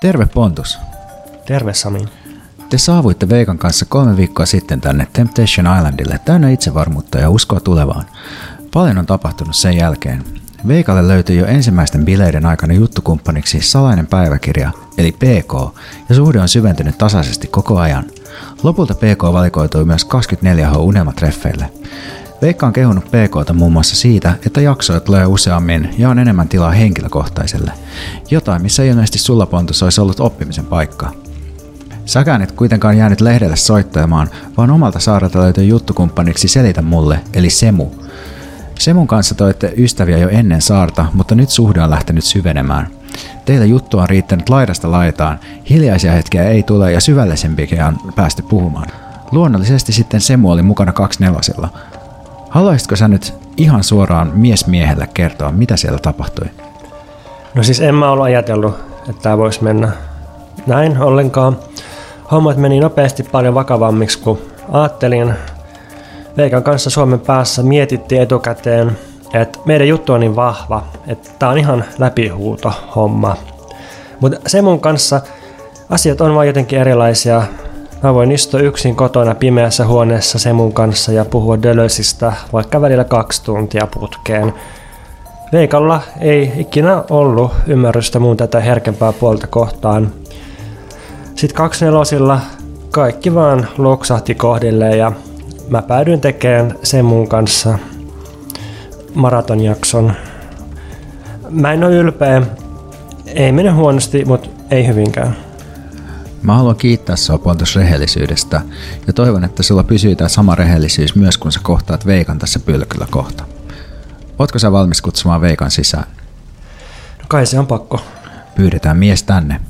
Terve Pontus. Terve Sami. Te saavuitte Veikan kanssa kolme viikkoa sitten tänne Temptation Islandille täynnä itsevarmuutta ja uskoa tulevaan. Paljon on tapahtunut sen jälkeen. Veikalle löytyi jo ensimmäisten bileiden aikana juttukumppaniksi salainen päiväkirja, eli PK, ja suhde on syventynyt tasaisesti koko ajan. Lopulta PK valikoitui myös 24H unelmatreffeille. Veikka on kehunut PKta muun muassa siitä, että jaksoja tulee useammin ja on enemmän tilaa henkilökohtaiselle. Jotain, missä ilmeisesti sulla Pontus olisi ollut oppimisen paikka. Säkään et kuitenkaan jäänyt lehdelle soittamaan, vaan omalta saarelta löytyi juttukumppaniksi Selitä mulle, eli Semu. Semun kanssa toitte ystäviä jo ennen saarta, mutta nyt suhde on lähtenyt syvenemään. Teillä juttu on riittänyt laidasta laitaan, hiljaisia hetkiä ei tule ja syvällisempikin on päästy puhumaan. Luonnollisesti sitten Semu oli mukana kaksi nelosilla. Haluaisitko sä nyt ihan suoraan mies miehelle kertoa, mitä siellä tapahtui? No siis en mä ollut ajatellut, että tämä voisi mennä näin ollenkaan. Hommat meni nopeasti paljon vakavammiksi kuin ajattelin. Veikan kanssa Suomen päässä mietittiin etukäteen, että meidän juttu on niin vahva, että tämä on ihan läpihuuto homma. Mutta se mun kanssa asiat on vaan jotenkin erilaisia. Mä voin istua yksin kotona pimeässä huoneessa Semun kanssa ja puhua Dölösistä vaikka välillä kaksi tuntia putkeen. Veikalla ei ikinä ollut ymmärrystä muun tätä herkempää puolta kohtaan. Sitten nelosilla kaikki vaan loksahti kohdilleen ja mä päädyin tekemään Semun kanssa maratonjakson. Mä en ole ylpeä. Ei mene huonosti, mutta ei hyvinkään. Mä haluan kiittää sua Pontus rehellisyydestä ja toivon, että sulla pysyy tämä sama rehellisyys myös kun sä kohtaat Veikan tässä pylkyllä kohta. Ootko sä valmis kutsumaan Veikan sisään? No kai se on pakko. Pyydetään mies tänne.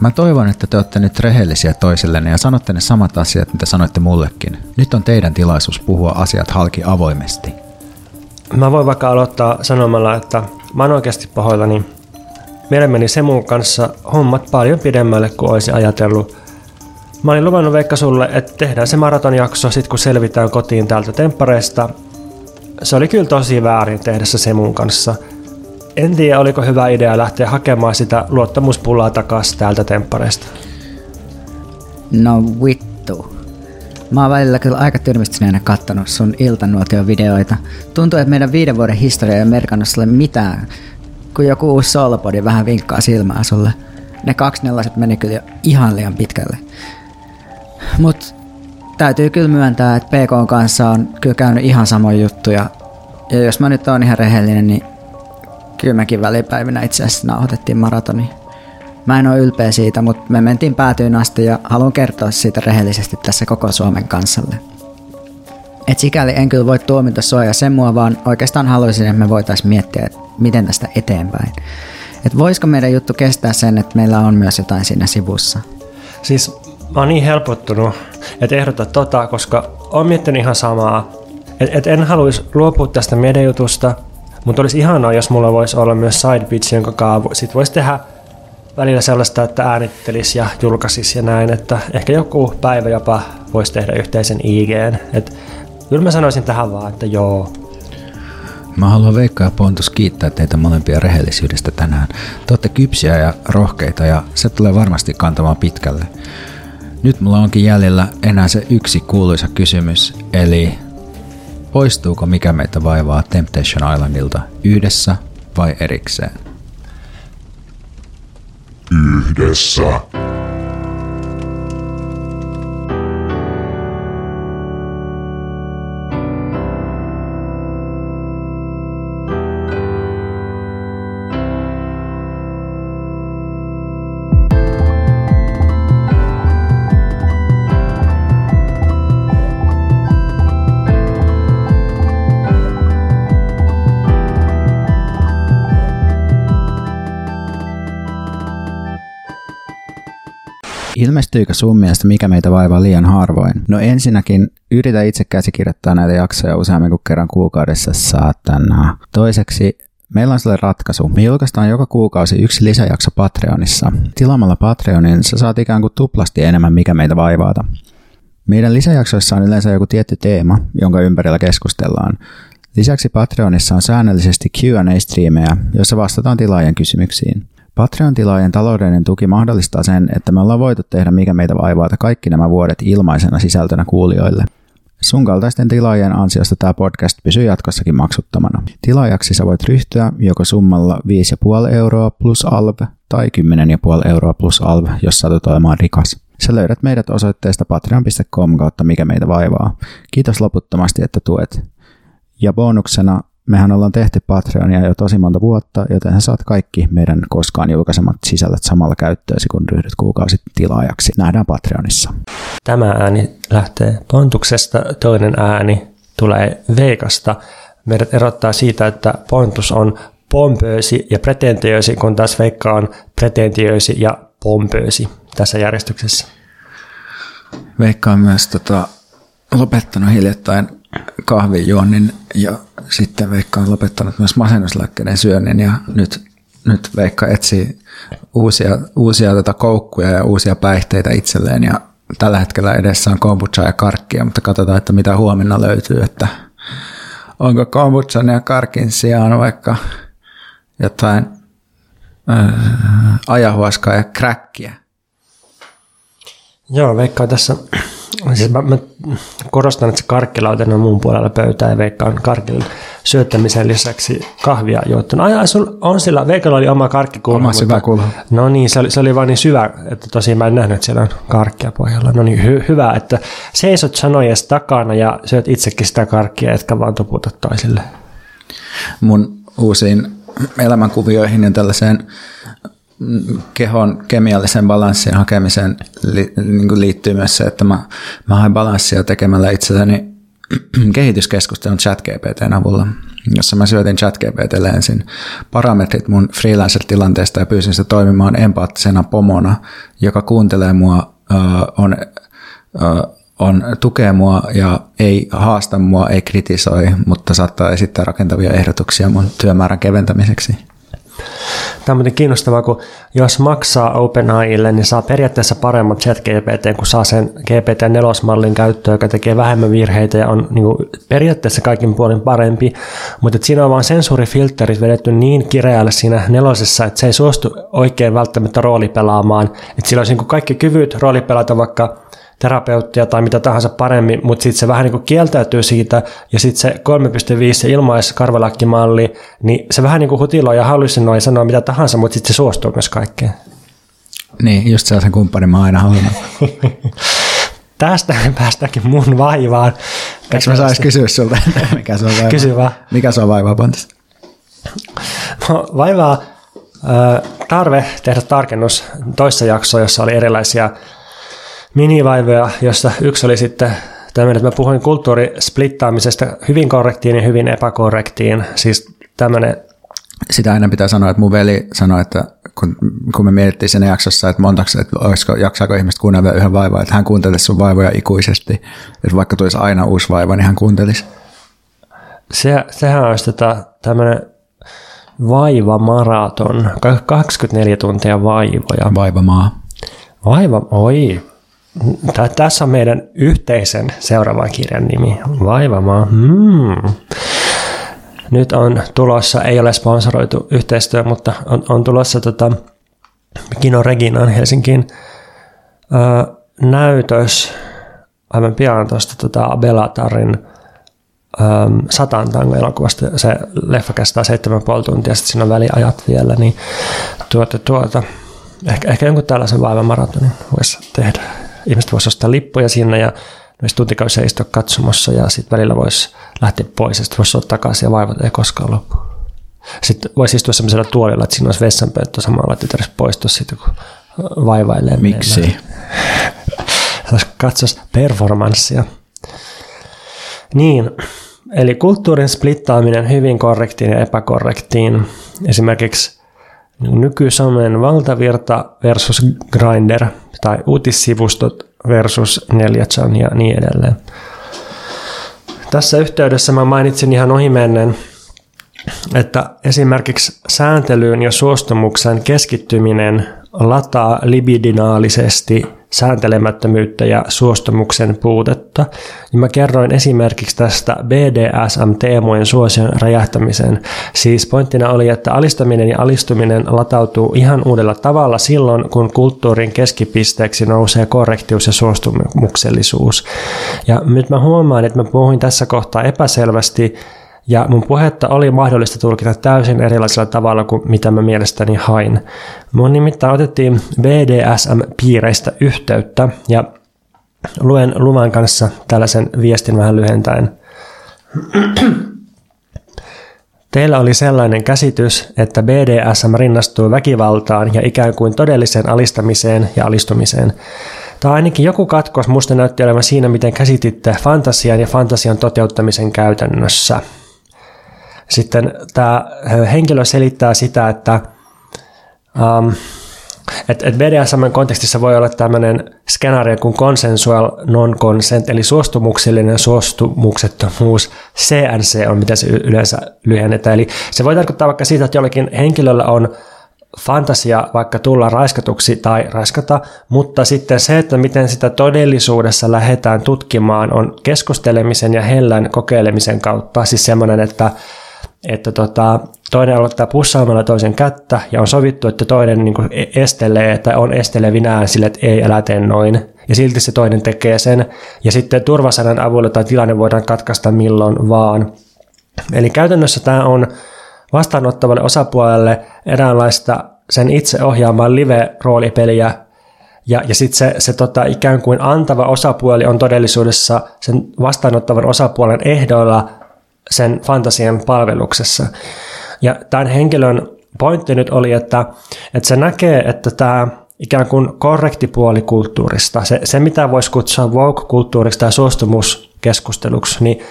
Mä toivon, että te olette nyt rehellisiä toisillenne ja sanotte ne samat asiat, mitä sanoitte mullekin. Nyt on teidän tilaisuus puhua asiat halki avoimesti. Mä voin vaikka aloittaa sanomalla, että mä oon oikeasti pahoillani Meillä meni Semun kanssa hommat paljon pidemmälle kuin olisi ajatellut. Mä olin luvannut Veikka sulle, että tehdään se maratonjakso sit kun selvitään kotiin täältä temppareista. Se oli kyllä tosi väärin tehdä se Semun kanssa. En tiedä, oliko hyvä idea lähteä hakemaan sitä luottamuspullaa takaisin täältä temppareista. No vittu. Mä oon välillä kyllä aika tyrmistyneenä kattonut sun iltanuotio-videoita. Tuntuu, että meidän viiden vuoden historia ei merkannut sulle mitään kun joku uusi solopodi vähän vinkkaa silmää sulle. Ne kaksi nellaset meni kyllä ihan liian pitkälle. Mut täytyy kyllä myöntää, että PK kanssa on kyllä käynyt ihan samoja juttuja. Ja jos mä nyt oon ihan rehellinen, niin kyllä mekin välipäivinä itse asiassa nauhoitettiin maratoni. Mä en ole ylpeä siitä, mutta me mentiin päätyyn asti ja haluan kertoa siitä rehellisesti tässä koko Suomen kansalle. Et sikäli en kyllä voi tuomita sua ja sen mua, vaan oikeastaan haluaisin, että me voitaisiin miettiä, että miten tästä eteenpäin. Että voisiko meidän juttu kestää sen, että meillä on myös jotain siinä sivussa? Siis mä oon niin helpottunut, että ehdota tota, koska oon miettinyt ihan samaa. Että et en haluaisi luopua tästä meidän jutusta, mutta olisi ihanaa, jos mulla voisi olla myös side pitch, jonka kaavu. Sitten voisi tehdä välillä sellaista, että äänittelisi ja julkaisisi ja näin, että ehkä joku päivä jopa voisi tehdä yhteisen IGn. Että kyllä mä sanoisin tähän vaan, että joo, Mä haluan Veikka ja Pontus kiittää teitä molempia rehellisyydestä tänään. Te olette kypsiä ja rohkeita ja se tulee varmasti kantamaan pitkälle. Nyt mulla onkin jäljellä enää se yksi kuuluisa kysymys, eli poistuuko mikä meitä vaivaa Temptation Islandilta yhdessä vai erikseen? Yhdessä. Ilmestyykö sun mielestä mikä meitä vaivaa liian harvoin? No ensinnäkin yritä itse käsikirjoittaa näitä jaksoja useammin kuin kerran kuukaudessa saatana. Toiseksi Meillä on sille ratkaisu. Me julkaistaan joka kuukausi yksi lisäjakso Patreonissa. Tilaamalla Patreonin sä saat ikään kuin tuplasti enemmän mikä meitä vaivaata. Meidän lisäjaksoissa on yleensä joku tietty teema, jonka ympärillä keskustellaan. Lisäksi Patreonissa on säännöllisesti Q&A-striimejä, joissa vastataan tilaajien kysymyksiin. Patreon-tilaajien taloudellinen tuki mahdollistaa sen, että me ollaan voitu tehdä mikä meitä vaivaa kaikki nämä vuodet ilmaisena sisältönä kuulijoille. Sun kaltaisten tilaajien ansiosta tämä podcast pysyy jatkossakin maksuttomana. Tilaajaksi sä voit ryhtyä joko summalla 5,5 euroa plus alv tai 10,5 euroa plus alv, jos satut olemaan rikas. Sä löydät meidät osoitteesta patreon.com kautta mikä meitä vaivaa. Kiitos loputtomasti, että tuet. Ja bonuksena mehän ollaan tehty Patreonia jo tosi monta vuotta, joten sä saat kaikki meidän koskaan julkaisemat sisällöt samalla käyttöösi, kun ryhdyt kuukausi tilaajaksi. Nähdään Patreonissa. Tämä ääni lähtee Pontuksesta, toinen ääni tulee Veikasta. Meidät erottaa siitä, että Pontus on pompöösi ja pretentiöösi, kun taas Veikka on pretentiöösi ja pompöösi tässä järjestyksessä. Veikka on myös tota, lopettanut hiljattain kahvijuonnin ja sitten Veikka on lopettanut myös masennuslääkkeiden syönnin ja nyt, nyt Veikka etsii uusia, uusia tota koukkuja ja uusia päihteitä itselleen ja tällä hetkellä edessä on kombucha ja karkkia, mutta katsotaan, että mitä huomenna löytyy, että onko kombuchan ja karkin sijaan vaikka jotain äh, ajahuaskaa ja kräkkiä. Joo, Veikka tässä, siis mä, mä korostan, että se karkkilauten on muun puolella pöytää ja Veikka on karkin syöttämisen lisäksi kahvia juottanut. Ai, ai sul on sillä, Veikalla oli oma karkkikulma. Oma syvä kulma. No niin, se oli, se oli vaan niin syvä, että tosiaan mä en nähnyt, että siellä on karkkia pohjalla. No niin, hy, hyvä, että seisot sanojes takana ja syöt itsekin sitä karkkia, etkä vaan toputa toisille. Mun uusiin elämänkuvioihin ja tällaiseen kehon kemiallisen balanssin hakemiseen li, niin liittyy myös se, että mä, mä haen balanssia tekemällä itselleni kehityskeskustelun ChatGPTn avulla, jossa mä syötin ChatGPTlle ensin parametrit mun freelancer-tilanteesta ja pyysin sitä toimimaan empaattisena pomona, joka kuuntelee mua, on, on tukee mua ja ei haasta mua, ei kritisoi, mutta saattaa esittää rakentavia ehdotuksia mun työmäärän keventämiseksi. Tämä on kiinnostavaa, kun jos maksaa OpenAIlle, niin saa periaatteessa paremmat chat GPT, kun saa sen GPT-4-mallin käyttöön, joka tekee vähemmän virheitä ja on niin kuin, periaatteessa kaikin puolin parempi. Mutta siinä on vain sensuurifilterit vedetty niin kireälle siinä nelosessa, että se ei suostu oikein välttämättä roolipelaamaan. Että sillä olisi niin kuin kaikki kyvyt roolipelata vaikka terapeuttia tai mitä tahansa paremmin, mutta sitten se vähän niin kuin kieltäytyy siitä, ja sitten se 3.5 se ilmaiskarvalakkimalli, niin se vähän niin kuin hutiloi ja hallusinoi ja sanoo mitä tahansa, mutta sitten se suostuu myös kaikkeen. Niin, just sellaisen kumppanin mä aina halunnut. Tästä päästäänkin mun vaivaan. Eikö mä saisi kysyä sulta, mikä se on vaivaa? Kysy vaan. Mikä se on vaivaa, Pontus? No, vaivaa tarve tehdä tarkennus toissa jaksoa, jossa oli erilaisia minivaivoja, jossa yksi oli sitten tämmöinen, että mä puhuin kulttuurisplittaamisesta hyvin korrektiin ja hyvin epäkorrektiin. Siis tämmöinen sitä aina pitää sanoa, että mun veli sanoi, että kun, kun me mietittiin sen jaksossa, että montako, että olisiko, jaksaako ihmiset kuunnella yhden vaivaa, että hän kuuntelisi sun vaivoja ikuisesti, että vaikka tulisi aina uusi vaiva, niin hän kuuntelisi. Se, sehän olisi tota, tämmöinen vaivamaraton, 24 tuntia vaivoja. Vaivamaa. Vaiva, oi, tässä on meidän yhteisen seuraavan kirjan nimi, Vaivamaa. Hmm. Nyt on tulossa, ei ole sponsoroitu yhteistyö, mutta on, on tulossa tota, Kino Reginaan Helsinkiin ö, näytös aivan pian tuosta tota Belatarin satan tango elokuvasta. Se leffa kestää 7,5 tuntia, sitten siinä on väliajat vielä, niin tuota, tuota, ehkä, ehkä jonkun tällaisen vaivamaratonin voisi tehdä ihmiset voisivat ostaa lippuja sinne ja noissa tuntikausia istua katsomassa ja sitten välillä voisi lähteä pois ja sitten voisi olla takaisin ja vaivat ei koskaan loppu. Sitten voisi istua sellaisella tuolilla, että siinä olisi vessanpönttö samalla, että tarvitsisi poistua siitä, kun vaivailee. Miksi? Katsoisi performanssia. Niin, eli kulttuurin splittaaminen hyvin korrektiin ja epäkorrektiin. Esimerkiksi nykysomen valtavirta versus Grinder tai uutissivustot versus 4chan ja niin edelleen. Tässä yhteydessä mä mainitsin ihan ohimennen, että esimerkiksi sääntelyyn ja suostumuksen keskittyminen lataa libidinaalisesti sääntelemättömyyttä ja suostumuksen puutetta. Ja mä kerroin esimerkiksi tästä BDSM-teemojen suosion räjähtämisen. Siis pointtina oli, että alistaminen ja alistuminen latautuu ihan uudella tavalla silloin, kun kulttuurin keskipisteeksi nousee korrektius ja suostumuksellisuus. Ja nyt mä huomaan, että mä puhuin tässä kohtaa epäselvästi, ja mun puhetta oli mahdollista tulkita täysin erilaisella tavalla kuin mitä mä mielestäni hain. Mun nimittäin otettiin BDSM-piireistä yhteyttä ja luen Luman kanssa tällaisen viestin vähän lyhentäen. Teillä oli sellainen käsitys, että BDSM rinnastuu väkivaltaan ja ikään kuin todelliseen alistamiseen ja alistumiseen. Tai ainakin joku katkos musta näytti olevan siinä, miten käsititte fantasian ja fantasian toteuttamisen käytännössä. Sitten tämä henkilö selittää sitä, että um, et, et BDSM kontekstissa voi olla tämmöinen skenaario kuin consensual non-consent, eli suostumuksellinen suostumuksettomuus. CNC on mitä se yleensä lyhennetään. Eli se voi tarkoittaa vaikka siitä, että jollakin henkilöllä on fantasia vaikka tulla raiskatuksi tai raiskata, mutta sitten se, että miten sitä todellisuudessa lähdetään tutkimaan, on keskustelemisen ja hellän kokeilemisen kautta. Siis semmoinen, että että tota, toinen aloittaa pussaamalla toisen kättä ja on sovittu, että toinen niin kuin estelee tai on estelevinään sille, että ei älä tee noin. Ja silti se toinen tekee sen. Ja sitten turvasanan avulla tai tilanne voidaan katkaista milloin vaan. Eli käytännössä tämä on vastaanottavalle osapuolelle eräänlaista sen itse ohjaamaan live-roolipeliä, ja, ja sitten se, se tota, ikään kuin antava osapuoli on todellisuudessa sen vastaanottavan osapuolen ehdoilla sen fantasian palveluksessa. Ja tämän henkilön pointti nyt oli, että, että se näkee, että tämä ikään kuin korrekti puoli kulttuurista, se, se mitä voisi kutsua woke-kulttuurista tai suostumuskeskusteluksi, niin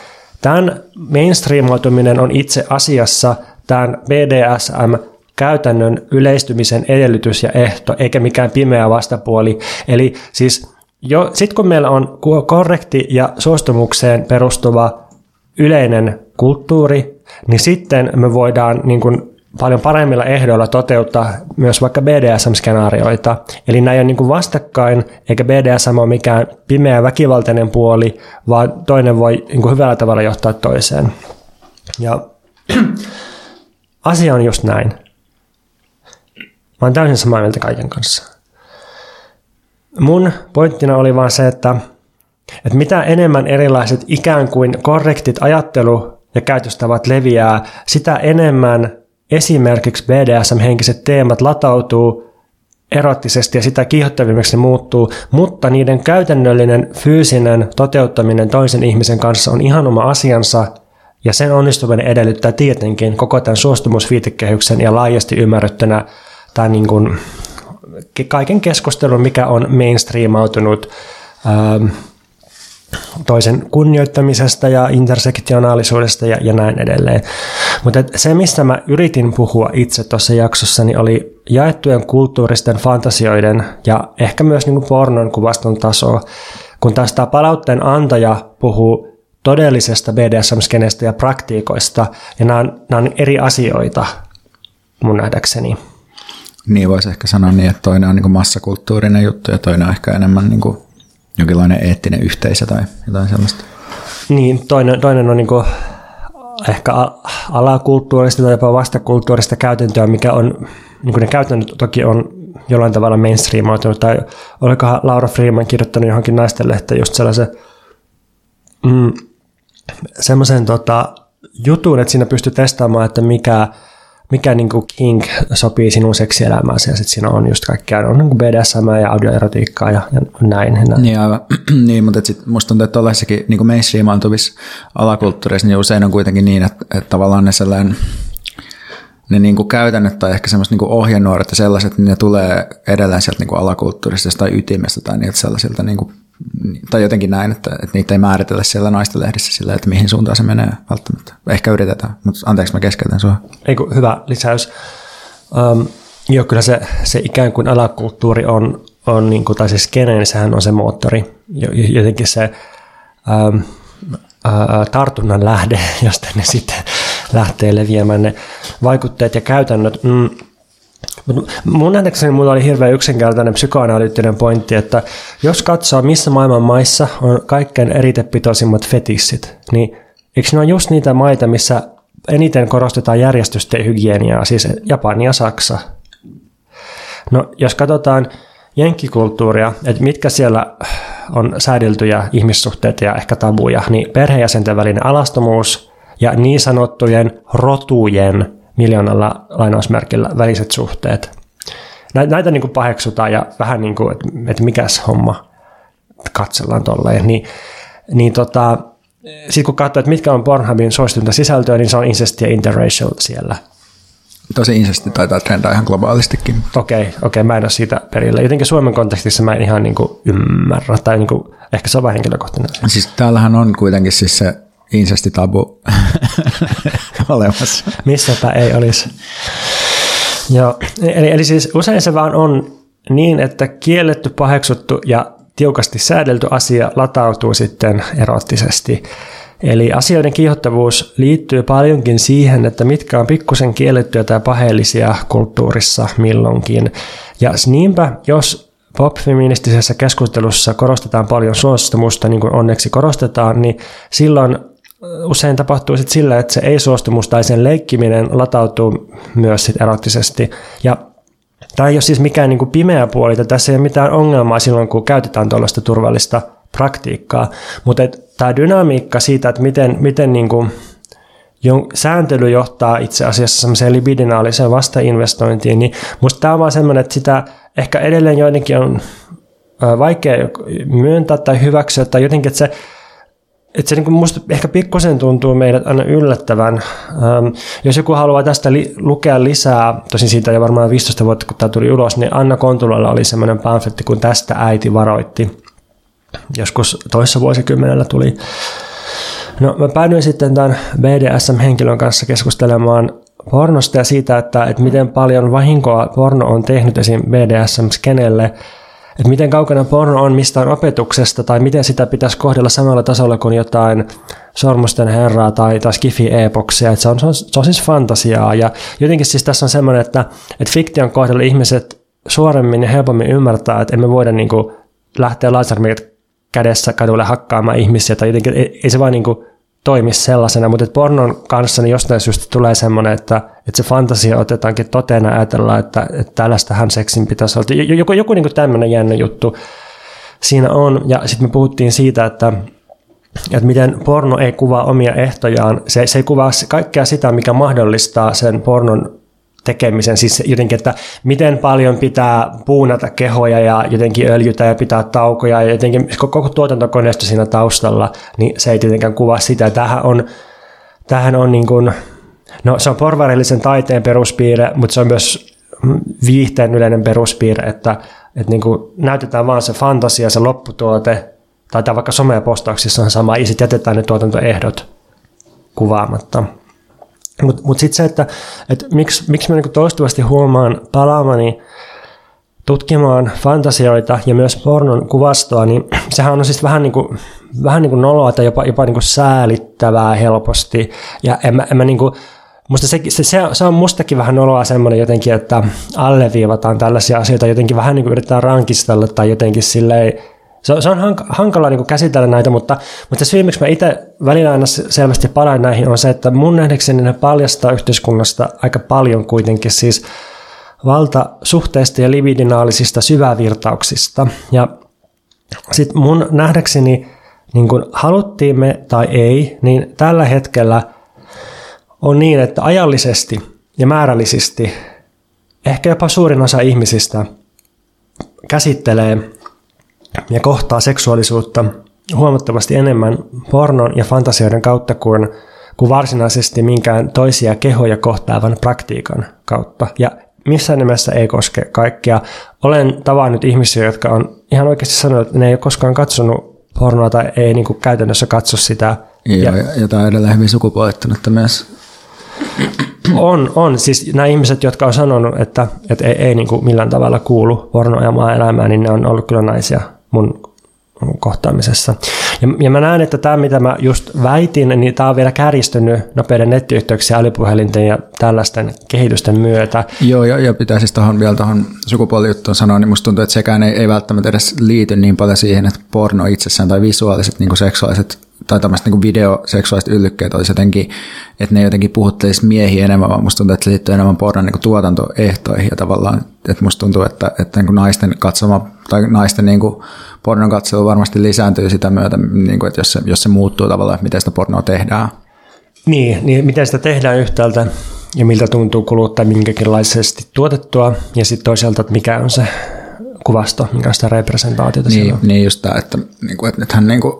tämän mainstreamoituminen on itse asiassa tämän BDSM käytännön yleistymisen edellytys ja ehto, eikä mikään pimeä vastapuoli. Eli siis jo, sit kun meillä on korrekti ja suostumukseen perustuva yleinen kulttuuri, niin sitten me voidaan niin kuin paljon paremmilla ehdoilla toteuttaa myös vaikka BDSM-skenaarioita. Eli ei ole niin kuin vastakkain, eikä BDSM ole mikään pimeä väkivaltainen puoli, vaan toinen voi niin kuin hyvällä tavalla johtaa toiseen. Ja asia on just näin. Mä oon täysin samaa mieltä kaiken kanssa. Mun pointtina oli vaan se, että että mitä enemmän erilaiset ikään kuin korrektit ajattelu- ja käytöstavat leviää, sitä enemmän esimerkiksi BDSM-henkiset teemat latautuu erottisesti ja sitä kiihottavimmiksi muuttuu, mutta niiden käytännöllinen fyysinen toteuttaminen toisen ihmisen kanssa on ihan oma asiansa ja sen onnistuminen edellyttää tietenkin koko tämän suostumusviitekehyksen ja laajasti ymmärrettynä tai niin kuin kaiken keskustelun, mikä on mainstreamautunut ähm, toisen kunnioittamisesta ja intersektionaalisuudesta ja, ja näin edelleen. Mutta se, mistä mä yritin puhua itse tuossa jaksossa, niin oli jaettujen kulttuuristen fantasioiden ja ehkä myös niin kuin pornon kuvaston taso, kun taas tämä palautteen antaja puhuu todellisesta BDSM-skenestä ja praktiikoista, ja nämä on, nämä on eri asioita mun nähdäkseni. Niin voisi ehkä sanoa niin, että toinen on niin massakulttuurinen juttu ja toinen on ehkä enemmän niin kuin jonkinlainen eettinen yhteisö tai jotain sellaista. Niin, toinen, toinen on niin kuin ehkä alakulttuurista tai jopa vastakulttuurista käytäntöä, mikä on, niin ne käytännöt toki on jollain tavalla mainstreamoitunut, tai olikohan Laura Freeman kirjoittanut johonkin naisten lehteen just sellaisen mm, semmoisen tota, jutun, että siinä pystyy testaamaan, että mikä mikä niin kuin King sopii sinun seksielämääsi ja sitten siinä on just kaikkea, on niin BDSM ja audioerotiikkaa ja, ja näin. näin. Niin, aivan. niin, mutta sit musta tuntuu, että tuollaisessakin niin mainstreamaantuvissa alakulttuureissa niin usein on kuitenkin niin, että, että tavallaan ne sellainen ne niin kuin käytännöt tai ehkä semmoiset niin ohjenuoret ja sellaiset, niin ne tulee edelleen sieltä niin kuin alakulttuurista tai ytimestä tai niiltä sellaisilta niin kuin tai jotenkin näin, että, että niitä ei määritellä siellä naisten lehdissä sillä, että mihin suuntaan se menee välttämättä. Ehkä yritetään, mutta anteeksi mä keskeytän sua. Ei kun, hyvä lisäys. Um, joo, kyllä se, se ikään kuin alakulttuuri on, on niin kuin, tai se skene, niin sehän on se moottori. Jotenkin se um, tartunnan lähde, josta ne sitten lähtee leviämään ne vaikutteet ja käytännöt. Mm, mun nähdäkseni mulla oli hirveän yksinkertainen psykoanalyyttinen pointti, että jos katsoo, missä maailman maissa on kaikkein eritepitoisimmat fetissit, niin eikö ne ole just niitä maita, missä eniten korostetaan järjestystä ja hygieniaa, siis Japani ja Saksa. No, jos katsotaan jenkkikulttuuria, että mitkä siellä on säädeltyjä ihmissuhteita ja ehkä tabuja, niin perheenjäsenten välinen alastomuus ja niin sanottujen rotujen miljoonalla lainausmerkillä väliset suhteet. Näitä niin kuin paheksutaan ja vähän niin kuin, että, että mikäs homma katsellaan tolleen. Niin, niin tota, sitten kun katsoo, että mitkä on Pornhubin suositunta sisältöä, niin se on incest ja interracial siellä. Tosi insesti taitaa trendaa ihan globaalistikin. Okei, okay, okei, okay, mä en ole siitä perillä. Jotenkin Suomen kontekstissa mä en ihan niin kuin ymmärrä, tai niin kuin, ehkä se on vähän henkilökohtainen. Siis täällähän on kuitenkin siis se insestitabu olemassa. Missäpä ei olisi. Joo, eli, eli siis usein se vaan on niin, että kielletty, paheksuttu ja tiukasti säädelty asia latautuu sitten erottisesti. Eli asioiden kiihottavuus liittyy paljonkin siihen, että mitkä on pikkusen kiellettyjä tai paheellisia kulttuurissa milloinkin. Ja niinpä, jos pop-feministisessä keskustelussa korostetaan paljon suostumusta, niin kuin onneksi korostetaan, niin silloin usein tapahtuu sit sillä, että se ei-suostumus tai sen leikkiminen latautuu myös sit erottisesti. Ja Tämä ei ole siis mikään niin kuin pimeä puoli, että tässä ei ole mitään ongelmaa silloin, kun käytetään tuollaista turvallista praktiikkaa, mutta tämä dynamiikka siitä, että miten, miten niin kuin sääntely johtaa itse asiassa semmoiseen libidinaaliseen vastainvestointiin, niin musta tämä on vaan semmoinen, että sitä ehkä edelleen joidenkin on vaikea myöntää tai hyväksyä, tai jotenkin, että se että se niin musta ehkä pikkusen tuntuu meidät aina yllättävän. Ähm, jos joku haluaa tästä li- lukea lisää, tosin siitä jo varmaan 15 vuotta, kun tämä tuli ulos, niin Anna Kontulalla oli semmoinen pamfletti, kun tästä äiti varoitti. Joskus toissa vuosikymmenellä tuli. No mä päädyin sitten tämän BDSM-henkilön kanssa keskustelemaan pornosta ja siitä, että, että miten paljon vahinkoa porno on tehnyt esim. BDSM-skenelle – että miten kaukana porno on mistään opetuksesta tai miten sitä pitäisi kohdella samalla tasolla kuin jotain Sormusten herraa tai, tai skifi-epoksia, se on, se, on, se on siis fantasiaa. Ja jotenkin siis tässä on semmoinen, että, että fiktion kohdalla ihmiset suoremmin ja helpommin ymmärtää, että emme voida niin kuin lähteä lasermiet kädessä kadulle hakkaamaan ihmisiä tai jotenkin ei, ei se vaan niin kuin toimi sellaisena, mutta pornon kanssa niin jostain syystä tulee semmoinen, että, että se fantasia otetaankin toteena ja ajatellaan, että, että tällaistähän seksin pitäisi olla. Joku, joku niin tämmöinen jännä juttu siinä on. Ja sitten me puhuttiin siitä, että, että miten porno ei kuvaa omia ehtojaan. Se, se ei kuvaa kaikkea sitä, mikä mahdollistaa sen pornon tekemisen, siis jotenkin, että miten paljon pitää puunata kehoja ja jotenkin öljytä ja pitää taukoja ja jotenkin koko tuotantokoneisto siinä taustalla, niin se ei tietenkään kuvaa sitä. Tähän on, tähän on niin kuin, no se on porvarillisen taiteen peruspiirre, mutta se on myös viihteen yleinen peruspiirre, että, että niin kuin näytetään vaan se fantasia, se lopputuote, tai vaikka somepostauksissa on sama, ja sitten jätetään ne tuotantoehdot kuvaamatta. Mutta mut sitten se, että et miksi, miksi mä niinku toistuvasti huomaan palaamani tutkimaan fantasioita ja myös pornon kuvastoa, niin sehän on siis vähän niin kuin, vähän niin kuin noloa tai jopa, jopa niin kuin säälittävää helposti. Ja en mä, en mä niin kuin, musta se, se, se, on mustakin vähän noloa semmoinen jotenkin, että alleviivataan tällaisia asioita, jotenkin vähän niin kuin yritetään rankistella tai jotenkin silleen, se se on hank- hankalaa niin käsitellä näitä, mutta, mutta se miksi mä itse välillä aina selvästi palaan näihin, on se, että mun nähdäkseni ne paljastaa yhteiskunnasta aika paljon kuitenkin siis valtasuhteista ja libidinaalisista syvävirtauksista. Ja sitten mun nähdäkseni, niin kun haluttiin me tai ei, niin tällä hetkellä on niin, että ajallisesti ja määrällisesti ehkä jopa suurin osa ihmisistä käsittelee ja kohtaa seksuaalisuutta huomattavasti enemmän pornon ja fantasioiden kautta kuin, kuin varsinaisesti minkään toisia kehoja kohtaavan praktiikan kautta. Ja missään nimessä ei koske kaikkia. Olen tavannut ihmisiä, jotka on ihan oikeasti sanonut, että ne ei ole koskaan katsonut pornoa tai ei niin kuin käytännössä katso sitä. Joo, ja, ja tämä on edelleen hyvin sukupuolittunutta myös. On, on. Siis nämä ihmiset, jotka on sanonut, että, että ei, ei niin kuin millään tavalla kuulu pornoa ja elämään, niin ne on ollut kyllä naisia mun kohtaamisessa. Ja, ja mä näen, että tämä, mitä mä just väitin, niin tämä on vielä kärjistynyt nopeiden nettiyhteyksien, älypuhelinten ja tällaisten kehitysten myötä. Joo, ja, ja pitää siis tuohon vielä tuohon sukupuolijuttuun sanoa, niin musta tuntuu, että sekään ei, ei välttämättä edes liity niin paljon siihen, että porno itsessään tai visuaaliset niin seksuaaliset tai tämmöiset niin videoseksuaaliset yllykkeet olisi jotenkin, että ne jotenkin puhuttelisi miehiä enemmän, vaan musta tuntuu, että se liittyy enemmän pornon niin tuotantoehtoihin ja tavallaan, että musta tuntuu, että, että niin naisten katsoma tai naisten niin pornon katselu varmasti lisääntyy sitä myötä, niin kuin, että jos se, jos se muuttuu tavallaan, että miten sitä pornoa tehdään. Niin, niin miten sitä tehdään yhtäältä ja miltä tuntuu kuluttaa minkäkinlaisesti tuotettua ja sitten toisaalta, että mikä on se kuvasto, sitä representaatiota niin, siellä on. Niin just tämä, että, niin kuin, että nythän niin kuin,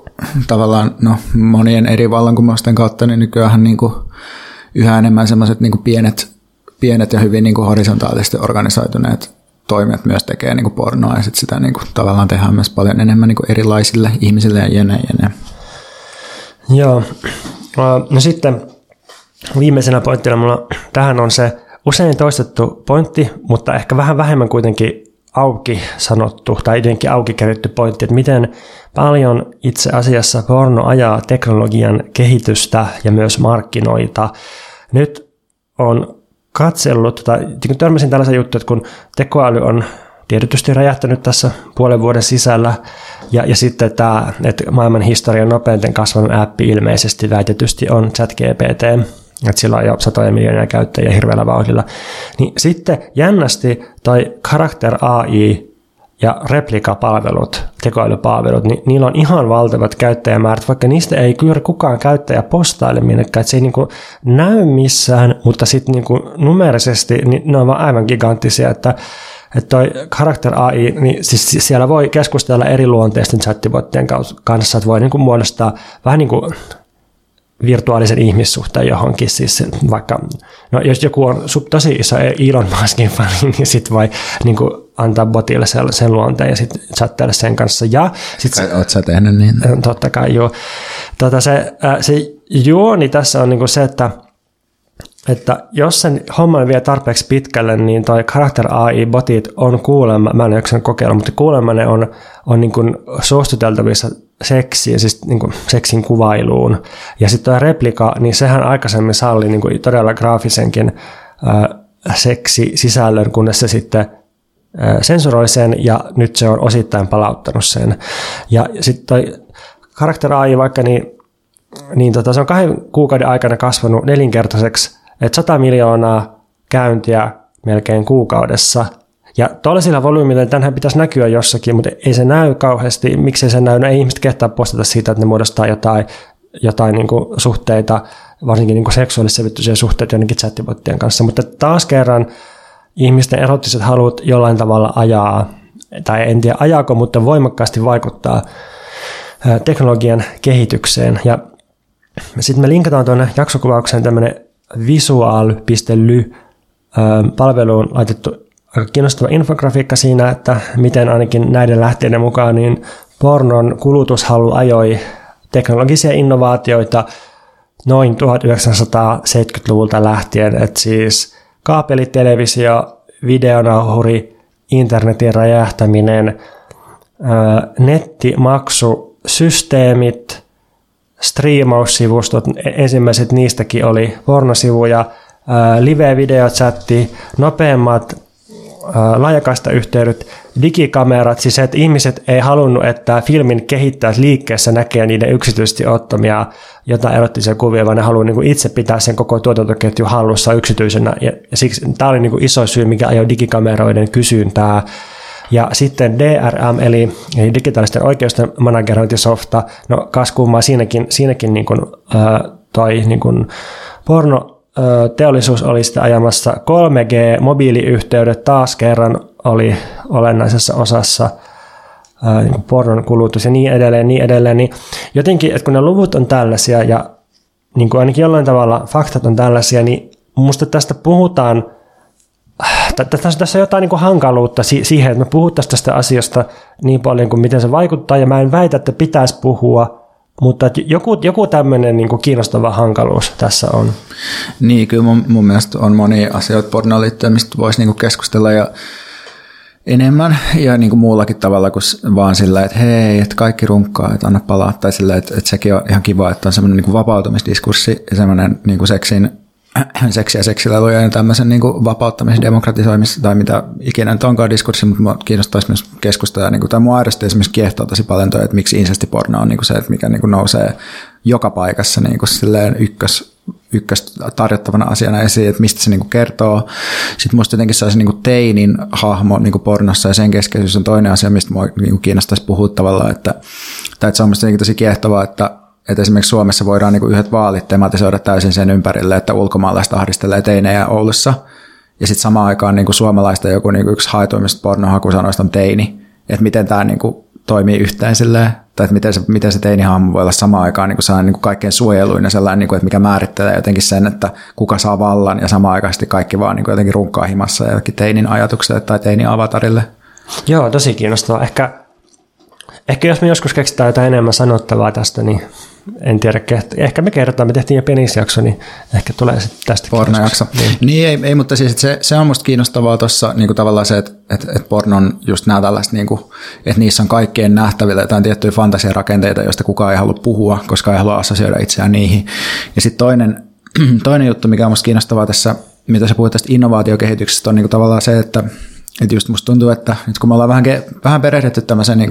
tavallaan no, monien eri vallankumousten kautta, niin nykyään niin kuin, yhä enemmän sellaiset niin kuin pienet, pienet ja hyvin niin kuin horisontaalisesti organisoituneet toimijat myös tekee niin kuin pornoa ja sit sitä niin kuin, tavallaan tehdään myös paljon enemmän niin kuin erilaisille ihmisille ja jene, jene. Joo, no sitten viimeisenä pointtina mulla tähän on se usein toistettu pointti, mutta ehkä vähän vähemmän kuitenkin auki sanottu tai jotenkin auki keritty pointti, että miten paljon itse asiassa porno ajaa teknologian kehitystä ja myös markkinoita. Nyt on katsellut, tai niin törmäsin tällaisen juttu, että kun tekoäly on tietysti räjähtänyt tässä puolen vuoden sisällä, ja, ja sitten tämä, että maailman historian nopeiten kasvanut appi ilmeisesti väitetysti on ChatGPT, että sillä on jo satoja miljoonia käyttäjiä hirveällä vauhdilla. Niin sitten jännästi toi Character AI ja replikapalvelut, tekoälypalvelut, niin niillä on ihan valtavat käyttäjämäärät, vaikka niistä ei kyllä kukaan käyttäjä postaile minnekään, että se ei niin kuin näy missään, mutta sitten niin numerisesti niin ne on vaan aivan giganttisia, että että toi Character AI, niin siis siellä voi keskustella eri luonteisten chattibottien kanssa, että voi niin kuin muodostaa vähän niin kuin virtuaalisen ihmissuhteen johonkin. Siis vaikka, no jos joku on tosi iso Elon Muskin fani, niin sitten voi niin kuin, antaa botille sen, sen luonteen ja sitten chattailla sen kanssa. Ja sit, Oletko sä tehnyt niin? Totta kai, joo. Tota, se, se juoni tässä on niin kuin se, että että jos sen homman vie tarpeeksi pitkälle, niin toi Character AI-botit on kuulemma, mä en jaksanut kokeilla, mutta kuulemma ne on, on niin kuin suostuteltavissa seksiin, siis niin kuin seksin kuvailuun. Ja sitten tuo replika, niin sehän aikaisemmin salli niin kuin todella graafisenkin äh, seksisisällön, kunnes se sitten äh, sensuroi sen ja nyt se on osittain palauttanut sen. Ja sitten toi Character AI vaikka niin, niin tota, se on kahden kuukauden aikana kasvanut nelinkertaiseksi, että 100 miljoonaa käyntiä melkein kuukaudessa – ja tuollaisilla volyymilla tänhän pitäisi näkyä jossakin, mutta ei se näy kauheasti. Miksi se näy? No ei ihmiset kehtaa postata siitä, että ne muodostaa jotain, jotain niin suhteita, varsinkin niin seksuaalissävyttyisiä suhteita jonnekin chattibottien kanssa. Mutta taas kerran ihmisten erottiset halut jollain tavalla ajaa, tai en tiedä ajaako, mutta voimakkaasti vaikuttaa teknologian kehitykseen. Ja sitten me linkataan tuonne jaksokuvaukseen tämmöinen visual.ly palveluun laitettu aika kiinnostava infografiikka siinä, että miten ainakin näiden lähteiden mukaan niin pornon kulutushalu ajoi teknologisia innovaatioita noin 1970-luvulta lähtien, että siis kaapelitelevisio, videonauhuri, internetin räjähtäminen, nettimaksusysteemit, striimaussivustot, ensimmäiset niistäkin oli pornosivuja, live-videochatti, nopeammat laajakaista yhteydet, digikamerat, siis että ihmiset ei halunnut, että filmin kehittäjät liikkeessä näkee niiden yksityisesti ottamia jotain erottisia kuvia, vaan ne haluaa niin itse pitää sen koko tuotantoketju hallussa yksityisenä. Ja, ja siksi tämä oli niin iso syy, mikä ajoi digikameroiden kysyntää. Ja sitten DRM, eli, eli digitaalisten oikeusten managerointisofta, no kas kummaa siinäkin, siinäkin niin kuin, äh, toi niin kuin porno teollisuus oli sitten ajamassa 3G-mobiiliyhteydet taas kerran oli olennaisessa osassa niin pornon kulutus ja niin edelleen, niin edelleen, niin jotenkin, että kun ne luvut on tällaisia ja niin kuin ainakin jollain tavalla faktat on tällaisia, niin musta tästä puhutaan, tässä, tässä on jotain niin kuin hankaluutta siihen, että me puhuttaisiin tästä asiasta niin paljon kuin miten se vaikuttaa, ja mä en väitä, että pitäisi puhua, mutta joku, joku tämmöinen niin kiinnostava hankaluus tässä on. Niin, kyllä mun, mun mielestä on moni asioita pornoon liittyen, mistä voisi niin keskustella ja enemmän ja niin kuin muullakin tavalla kuin vaan sillä, että hei, että kaikki runkkaa, että anna palaa. Tai sillä, että, että sekin on ihan kiva, että on semmoinen niin vapautumisdiskurssi ja semmoinen niin seksin seksiä ja seksileluja ja tämmöisen niin kuin vapauttamis, demokratisoimis tai mitä ikinä nyt onkaan diskurssi, mutta mua kiinnostaisi myös keskustella, niin kuin, tai aidosti esimerkiksi kiehtoo tosi paljon toi, että miksi insestiporno on niin kuin se, että mikä niin kuin nousee joka paikassa niin kuin silleen ykkös, ykkös tarjottavana asiana esiin, että mistä se niin kuin kertoo. Sitten musta jotenkin se niin kuin teinin hahmo niin kuin pornossa ja sen keskeisyys on toinen asia, mistä mua niin kuin kiinnostaisi puhua tavallaan, että, tai että se on musta tosi kiehtovaa, että että esimerkiksi Suomessa voidaan niin yhdet vaalit tematisoida täysin sen ympärille, että ulkomaalaiset ahdistelee teinejä Oulussa. Ja sitten samaan aikaan niin kuin suomalaista joku niin yksi haetuimmista pornohakusanoista on teini. Että miten tämä niin kuin toimii yhteen silleen, tai että miten se, miten se teinihahmo voi olla samaan aikaan niin kuin sellainen niin kuin kaikkein suojeluin ja sellainen, niin kuin, että mikä määrittelee jotenkin sen, että kuka saa vallan ja samaan aikaan kaikki vaan niin kuin jotenkin runkkaa himassa ja teinin ajatukselle tai teinin avatarille. Joo, tosi kiinnostavaa. Ehkä, ehkä jos me joskus keksitään jotain enemmän sanottavaa tästä, niin en tiedä, ehkä me kerrotaan, me tehtiin jo penisjakso, niin ehkä tulee sitten tästä. Pornojakso. Niin, niin ei, ei, mutta siis se, se on musta kiinnostavaa tuossa niin tavallaan se, että että että pornon just nämä tällaiset, niin kuin, että niissä on kaikkien nähtävillä jotain tiettyjä fantasiarakenteita, joista kukaan ei halua puhua, koska ei halua assosioida itseään niihin. Ja sitten toinen, toinen juttu, mikä on musta kiinnostavaa tässä, mitä sä puhuit tästä innovaatiokehityksestä, on niin tavallaan se, että että just musta tuntuu, että nyt kun me ollaan vähän, vähän perehdytty tämmöiseen niin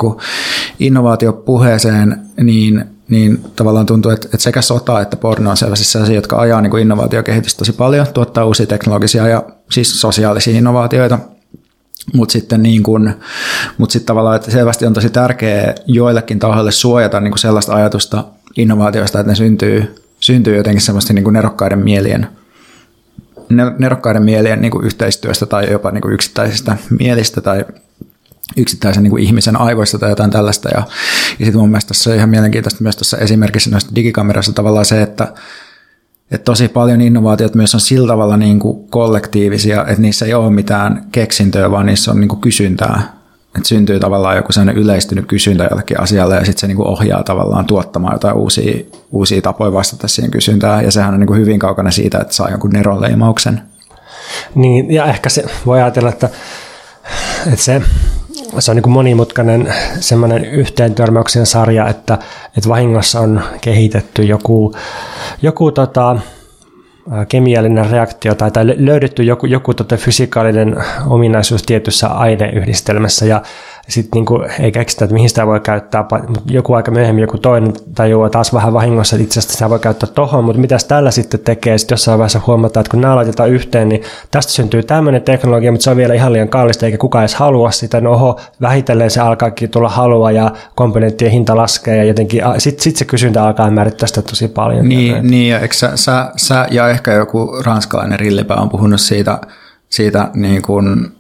innovaatiopuheeseen, niin niin tavallaan tuntuu, että, että sekä sota että porno on sellaisia asioita, jotka ajaa niin kuin innovaatiokehitystä tosi paljon, tuottaa uusia teknologisia ja siis sosiaalisia innovaatioita, mutta sitten, niin kun, mut sitten tavallaan, että selvästi on tosi tärkeää joillekin tahoille suojata niin kuin sellaista ajatusta innovaatioista, että ne syntyy, syntyy jotenkin semmoista niin kuin nerokkaiden mielien nerokkaiden mielien niin kuin yhteistyöstä tai jopa niin kuin yksittäisistä mielistä tai yksittäisen niin kuin ihmisen aivoista tai jotain tällaista. Ja, ja sitten mun mielestä tässä on ihan mielenkiintoista myös tuossa esimerkissä noista digikamerassa tavallaan se, että, että tosi paljon innovaatiot myös on sillä tavalla niin kuin kollektiivisia, että niissä ei ole mitään keksintöä, vaan niissä on niin kuin kysyntää. Että syntyy tavallaan joku sellainen yleistynyt kysyntä jollekin asialle ja sitten se niin kuin ohjaa tavallaan tuottamaan jotain uusia, uusia tapoja vastata siihen kysyntään. Ja sehän on niin kuin hyvin kaukana siitä, että saa jonkun neronleimauksen. Niin, ja ehkä se voi ajatella, että, että se se on niin kuin monimutkainen semmoinen yhteentörmäyksen sarja, että, että vahingossa on kehitetty joku, joku tota, kemiallinen reaktio tai, tai löydetty joku, joku tota fysikaalinen ominaisuus tietyssä aineyhdistelmässä. Ja sitten niinku ei keksitä, että mihin sitä voi käyttää, mutta joku aika myöhemmin joku toinen tajuaa taas vähän vahingossa, että itse asiassa sitä voi käyttää tohon, mutta mitä tällä sitten tekee, sitten jossain vaiheessa huomataan, että kun nämä laitetaan yhteen, niin tästä syntyy tämmöinen teknologia, mutta se on vielä ihan liian kallista, eikä kukaan edes halua sitä, no oho, vähitellen se alkaakin tulla halua ja komponenttien hinta laskee ja jotenkin, sitten sit se kysyntä alkaa määrittää sitä tosi paljon. Niin, niin ja eikö sä, sä, sä, ja ehkä joku ranskalainen rillipää on puhunut siitä, siitä niin kuin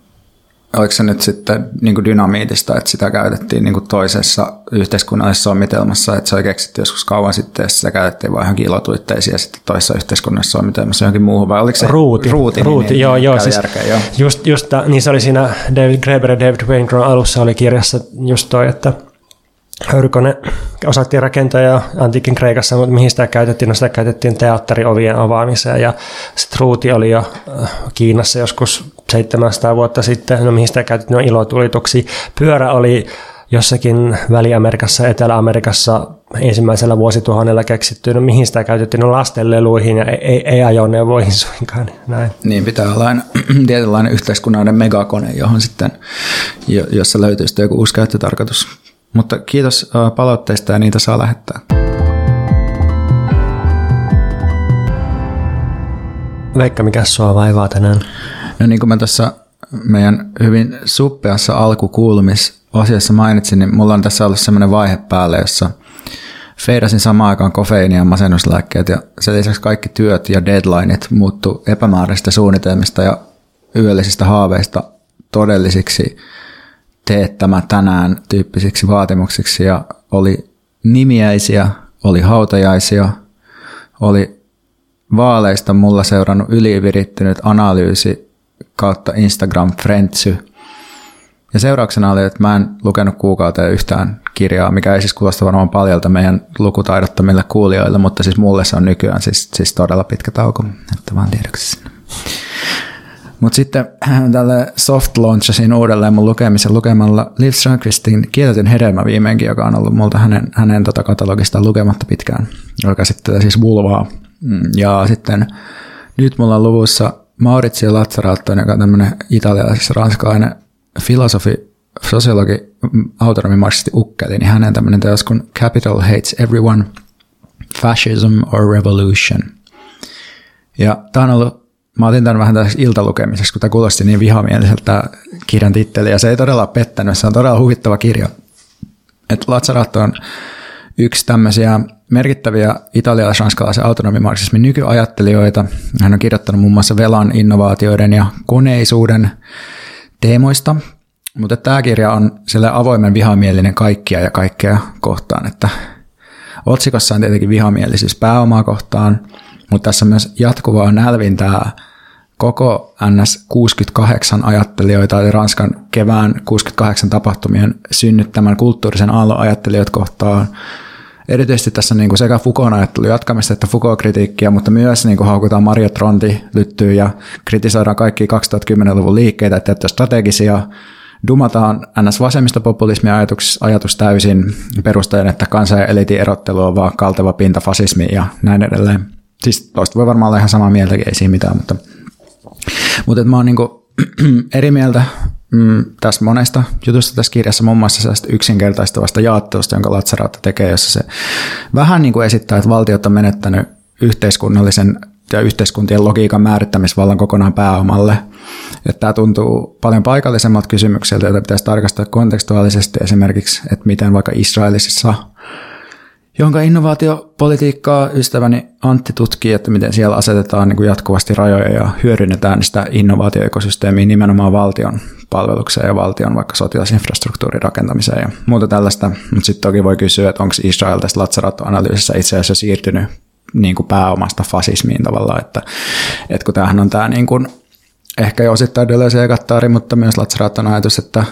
oliko se nyt sitten niin kuin dynamiitista, että sitä käytettiin niin kuin toisessa yhteiskunnallisessa sommitelmassa, että se oli keksitty joskus kauan sitten, ja sitä käytettiin vain johonkin ilotuitteisiin, ja sitten toisessa yhteiskunnallisessa sommitelmassa johonkin muuhun, vai oliko se ruuti? Ruuti, niin ruuti niin, joo, niin, joo. Siis järkeä, joo. Just, just, niin se oli siinä David Graeber ja David Waingron alussa oli kirjassa just toi, että Höyrykone osattiin rakentaa jo antiikin Kreikassa, mutta mihin sitä käytettiin? No sitä käytettiin teatteriovien avaamiseen ja sitten ruuti oli jo äh, Kiinassa joskus 700 vuotta sitten, no mihin sitä käytettiin? No ilotulituksi. Pyörä oli jossakin Väli-Amerikassa, Etelä-Amerikassa ensimmäisellä vuosituhannella keksitty, no mihin sitä käytettiin, no lastenleluihin ja ei, ei ajoneuvoihin suinkaan. Näin. Niin pitää olla aina tietynlainen yhteiskunnallinen megakone, johon sitten, jossa löytyy sitten joku uusi käyttötarkoitus. Mutta kiitos palautteista ja niitä saa lähettää. Veikka, mikä sua vaivaa tänään? No niin kuin mä tässä meidän hyvin suppeassa alkukuulumisasiassa mainitsin, niin mulla on tässä ollut semmoinen vaihe päälle, jossa feidasin samaan aikaan kofeiini ja masennuslääkkeet ja sen lisäksi kaikki työt ja deadlineit muuttu epämääräisistä suunnitelmista ja yöllisistä haaveista todellisiksi tee tämä tänään tyyppisiksi vaatimuksiksi. Ja oli nimiäisiä, oli hautajaisia, oli vaaleista mulla seurannut ylivirittynyt analyysi kautta Instagram Friendsy. Ja seurauksena oli, että mä en lukenut kuukauteen yhtään kirjaa, mikä ei siis kuulosta varmaan paljolta meidän lukutaidottomille kuulijoille, mutta siis mulle se on nykyään siis, siis todella pitkä tauko, että vaan tiedoksi. Mutta sitten tälle soft launchasin uudelleen mun lukemisen lukemalla Liv Strömqvistin Kielletyn hedelmä viimeinkin, joka on ollut multa hänen, hänen tota katalogistaan lukematta pitkään, joka sitten siis vulvaa. Mm, ja sitten nyt mulla on luvussa Maurizio Lazzaratto, joka on tämmöinen italialais-ranskalainen filosofi, sosiologi, mm, autonomimarssisti ukkeli, niin hänen tämmöinen teos kuin Capital Hates Everyone, Fascism or Revolution. Ja tämä on ollut mä otin tämän vähän tässä iltalukemiseksi, kun tämä kuulosti niin vihamieliseltä kirjan titteli, ja se ei todella pettänyt, se on todella huvittava kirja. Et Lazzaratto on yksi tämmöisiä merkittäviä italialais-ranskalaisen autonomimarksismin nykyajattelijoita. Hän on kirjoittanut muun muassa velan, innovaatioiden ja koneisuuden teemoista, mutta tämä kirja on sille avoimen vihamielinen kaikkia ja kaikkea kohtaan, että otsikossa on tietenkin vihamielisyys pääomaa kohtaan, mutta tässä on myös jatkuvaa nälvintää koko NS 68 ajattelijoita, eli Ranskan kevään 68 tapahtumien synnyttämän kulttuurisen aallon ajattelijoita kohtaan. Erityisesti tässä niin kuin sekä Foucault ajattelu jatkamista että Foucault-kritiikkiä, mutta myös niin kuin haukutaan Maria Tronti lyttyy ja kritisoidaan kaikki 2010-luvun liikkeitä, että strategisia dumataan ns. vasemmistopopulismin ajatus, ajatus täysin perustajan, että kansan ja eliitin erottelu on vaan kalteva pinta fasismi ja näin edelleen. Siis toista voi varmaan olla ihan samaa mieltä, ei siinä mitään, mutta, mutta mä oon niinku eri mieltä mm, tässä monesta jutusta tässä kirjassa, muun muassa sellaista yksinkertaistavasta jaottelusta, jonka Latsarautta tekee, jossa se vähän niin kuin esittää, että valtiot on menettänyt yhteiskunnallisen ja yhteiskuntien logiikan määrittämisvallan kokonaan pääomalle. Että tämä tuntuu paljon paikallisemmalta kysymykseltä, jota pitäisi tarkastaa kontekstuaalisesti esimerkiksi, että miten vaikka Israelissa jonka innovaatiopolitiikkaa ystäväni Antti tutkii, että miten siellä asetetaan niin kuin jatkuvasti rajoja ja hyödynnetään sitä innovaatioekosysteemiä nimenomaan valtion palvelukseen ja valtion vaikka sotilasinfrastruktuurin rakentamiseen ja muuta tällaista. Mutta sitten toki voi kysyä, että onko Israel tässä Lazzaratto-analyysissä itse asiassa siirtynyt niin kuin pääomasta fasismiin tavallaan, että, että kun tämähän on tämä niin kuin, ehkä jo osittain Deleuze ja Gattari, mutta myös Lazzaratton ajatus, että,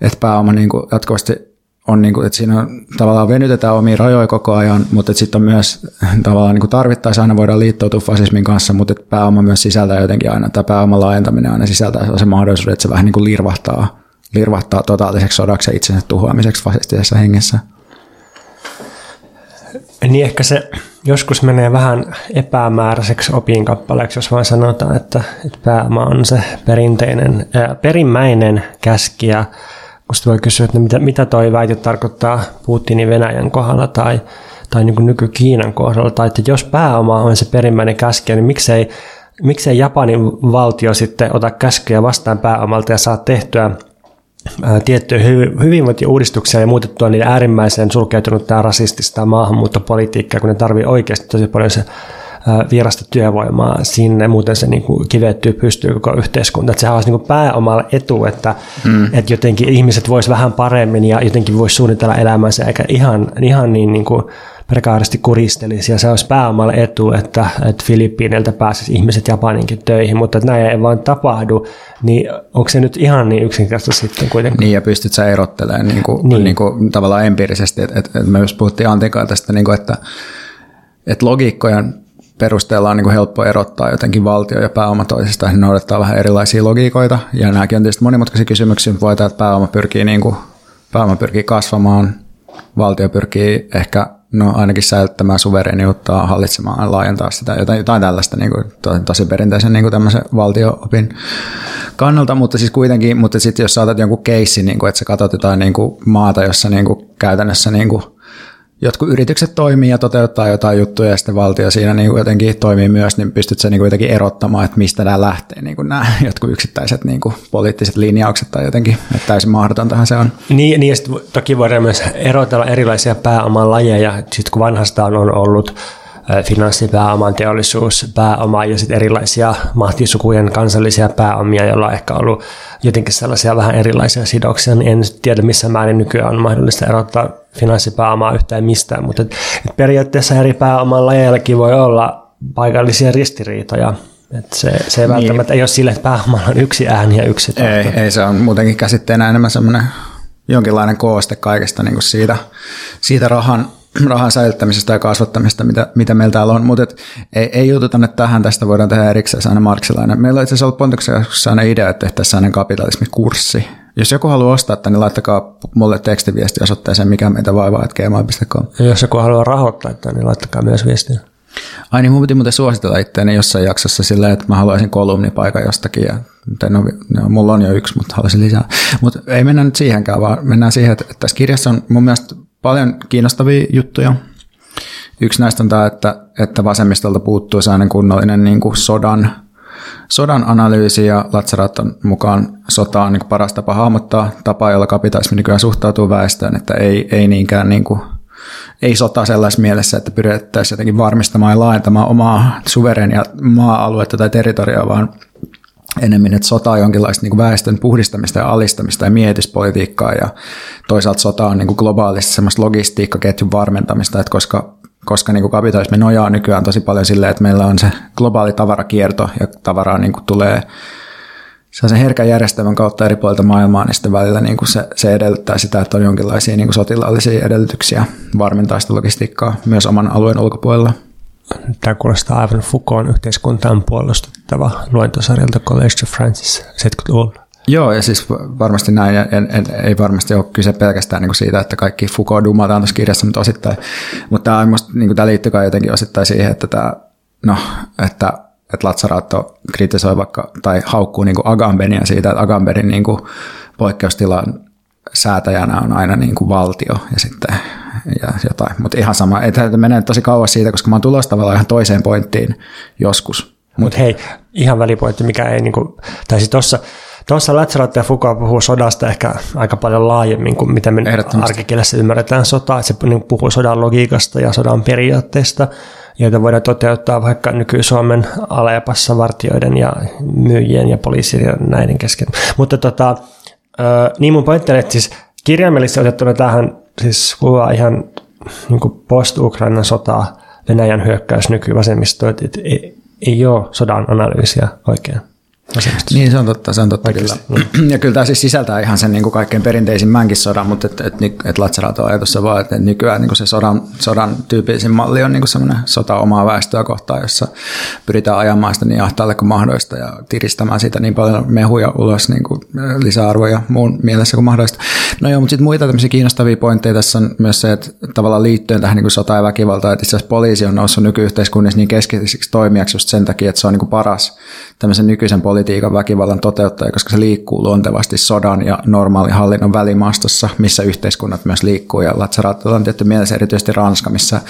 että pääoma niin kuin jatkuvasti on niin kuin, että siinä on, tavallaan venytetään omia rajoja koko ajan, mutta sitten on myös tavallaan niin tarvittaessa aina voidaan liittoutua fasismin kanssa, mutta että pääoma myös sisältää jotenkin aina, tämä pääoman laajentaminen aina sisältää se mahdollisuus, että se vähän niin kuin lirvahtaa, lirvahtaa totaaliseksi sodaksi ja itsensä tuhoamiseksi fasistisessa hengessä. Niin ehkä se joskus menee vähän epämääräiseksi opinkappaleeksi, jos vain sanotaan, että, että pääoma on se perinteinen, ää, perimmäinen käskijä, Musta voi kysyä, että mitä, mitä toi väite tarkoittaa Putinin Venäjän kohdalla tai, tai niin nyky-Kiinan kohdalla, tai että jos pääoma on se perimmäinen käskijä, niin miksei, miksei Japanin valtio sitten ota käskyjä vastaan pääomalta ja saa tehtyä tiettyjä hyvinvointiuudistuksia ja muutettua niitä äärimmäisen sulkeutunutta rasistista maahanmuuttopolitiikkaa, kun ne tarvii oikeasti tosi paljon se vierasta työvoimaa sinne, muuten se niin kuin kivettyy, pystyy koko yhteiskunta. Että sehän olisi niin kuin pääomalla etu, että, mm. että jotenkin ihmiset vois vähän paremmin ja jotenkin voisi suunnitella elämänsä, eikä ihan, ihan niin, niin kuin prekaaristi kuristelisi ja se olisi pääomalle etu, että, että Filippiineiltä pääsisi ihmiset Japaninkin töihin, mutta että näin ei vaan tapahdu, niin onko se nyt ihan niin yksinkertaisesti sitten kuitenkin? Niin ja pystyt sä erottelemaan niin kuin, niin. Niin kuin, tavallaan empiirisesti, että, että, että me just puhuttiin Antikaa tästä, niin kuin, että, että logiikkojen perusteella on niin kuin helppo erottaa jotenkin valtio ja pääoma toisistaan, ne noudattaa vähän erilaisia logiikoita, ja nämäkin on tietysti monimutkaisia kysymyksiä, mutta voidaan, että pääoma pyrkii, niin kuin, pääoma pyrkii kasvamaan, valtio pyrkii ehkä no ainakin säilyttämään suvereniutta, hallitsemaan, laajentaa sitä, jotain, jotain tällaista niin kuin, to, tosi perinteisen niin kuin tämmöisen valtio-opin kannalta, mutta siis kuitenkin, mutta sitten jos saatat jonkun keissin, niin kuin, että sä katsot jotain niin kuin maata, jossa niin kuin, käytännössä niin kuin, jotkut yritykset toimii ja toteuttaa jotain juttuja ja sitten valtio siinä niin jotenkin toimii myös, niin pystyt se niin jotenkin erottamaan, että mistä nämä lähtee, niin kuin nämä jotkut yksittäiset niin kuin poliittiset linjaukset tai jotenkin, että täysin mahdotontahan se on. Niin, niin ja sitten toki voidaan myös erotella erilaisia pääoman lajeja, sitten kun vanhastaan on ollut finanssipääoman teollisuus, pääoma ja sitten erilaisia mahtisukujen kansallisia pääomia, joilla on ehkä ollut jotenkin sellaisia vähän erilaisia sidoksia, niin en tiedä missä määrin nykyään on mahdollista erottaa finanssipääomaa yhtään mistään, mutta et, et periaatteessa eri pääoman lajeillakin voi olla paikallisia ristiriitoja, et se, se ei niin. välttämättä ei ole sille, että pääomalla on yksi ääni ja yksi tahto. Ei, ei, se on muutenkin käsitteenä enemmän semmoinen jonkinlainen kooste kaikesta niin kuin siitä, siitä rahan rahan säilyttämisestä ja kasvattamisesta, mitä, mitä meillä täällä on, mutta ei, ei jututa nyt tähän, tästä voidaan tehdä erikseen aina marksilainen. Meillä on itse asiassa ollut Pontuksessa aina idea, että tehtäisiin aina kapitalismikurssi. Jos joku haluaa ostaa tämän, niin laittakaa mulle tekstiviesti osoitteeseen, mikä meitä vaivaa, että gmail.com. Ja jos joku haluaa rahoittaa tämän, niin laittakaa myös viestiä. Ai niin, mun piti muuten suositella itseäni jossain jaksossa silleen, että mä haluaisin kolumnipaikan jostakin. Ja, no, no, mulla on jo yksi, mutta haluaisin lisää. Mutta ei mennä nyt siihenkään, vaan mennään siihen, että tässä kirjassa on mun mielestä paljon kiinnostavia juttuja. Yksi näistä on tämä, että, että vasemmistolta puuttuu sellainen kunnollinen niin kuin sodan, sodan analyysi ja Latsaraton mukaan sota on niin paras tapa hahmottaa tapaa, jolla kapitalismi nykyään suhtautuu väestöön, että ei, ei niinkään niin kuin ei sota sellaisessa mielessä, että pyrittäisiin jotenkin varmistamaan ja laajentamaan omaa suverenia maa-aluetta tai territoriaa, vaan enemmän, että sota on jonkinlaista niin väestön puhdistamista ja alistamista ja mietyspolitiikkaa ja toisaalta sota on niin kuin globaalisti semmoista logistiikkaketjun varmentamista, että koska, koska niin kuin kapitalismi nojaa nykyään tosi paljon silleen, että meillä on se globaali tavarakierto ja tavaraa niin kuin tulee sen herkän järjestelmän kautta eri puolilta maailmaa, niin sitten välillä niin kuin se, se edellyttää sitä, että on jonkinlaisia niin kuin sotilaallisia edellytyksiä varmentaa sitä logistiikkaa myös oman alueen ulkopuolella. Tämä kuulostaa aivan Foucaultin yhteiskuntaan puolustettava luentosarjalta College of Francis 70-luvulla. Joo, ja siis varmasti näin, ja en, en, ei varmasti ole kyse pelkästään niin siitä, että kaikki Foucault dumataan tuossa kirjassa, mutta osittain, mutta tämä, musta, niin tämä liittyy jotenkin osittain siihen, että tämä, no, että että Lazzarato kritisoi vaikka tai haukkuu niin Agambenia siitä, että Agambenin niin poikkeustilan säätäjänä on aina niin kuin valtio ja sitten ja jotain. Mutta ihan sama, että menee tosi kauas siitä, koska mä oon tulossa tavallaan ihan toiseen pointtiin joskus. Mutta Mut hei, ihan välipointti, mikä ei niin kuin, tai siis tuossa Tuossa Lazarat ja Foucault puhuu sodasta ehkä aika paljon laajemmin kuin mitä me arkikielessä ymmärretään sotaa. Että se niin puhuu sodan logiikasta ja sodan periaatteesta joita voidaan toteuttaa vaikka nyky-Suomen alajapassa vartioiden ja myyjien ja poliisien ja näiden kesken. Mutta tota, niin mun pointti että siis kirjaimellisesti otettuna tähän siis kuvaa ihan niin post-Ukrainan sotaa, Venäjän hyökkäys nykyvasemmistoon, että ei, ei ole sodan analyysiä oikein. Niin, se on totta, se on totta kyllä. Ja kyllä tämä siis sisältää ihan sen niin kuin kaikkein perinteisimmänkin sodan, mutta että et, et, et Latsarato ajatus vaan, että nykyään niin kuin se sodan, sodan tyypillisin malli on niin kuin semmoinen sota omaa väestöä kohtaan, jossa pyritään ajamaan sitä niin ahtaalle kuin mahdollista ja tiristämään siitä niin paljon mehuja ulos niin kuin lisäarvoja muun mielessä kuin mahdollista. No joo, mutta sitten muita tämmöisiä kiinnostavia pointteja tässä on myös se, että tavallaan liittyen tähän niin kuin sota- ja väkivaltaan, että itse asiassa poliisi on noussut nykyyhteiskunnassa niin keskeiseksi toimijaksi just sen takia, että se on niin kuin paras tämmöisen nykyisen politiikan väkivallan toteuttaja, koska se liikkuu luontevasti sodan ja normaalin hallinnon välimaastossa, missä yhteiskunnat myös liikkuu. Ja Lazaratilla on tietty mielessä erityisesti Ranska, missä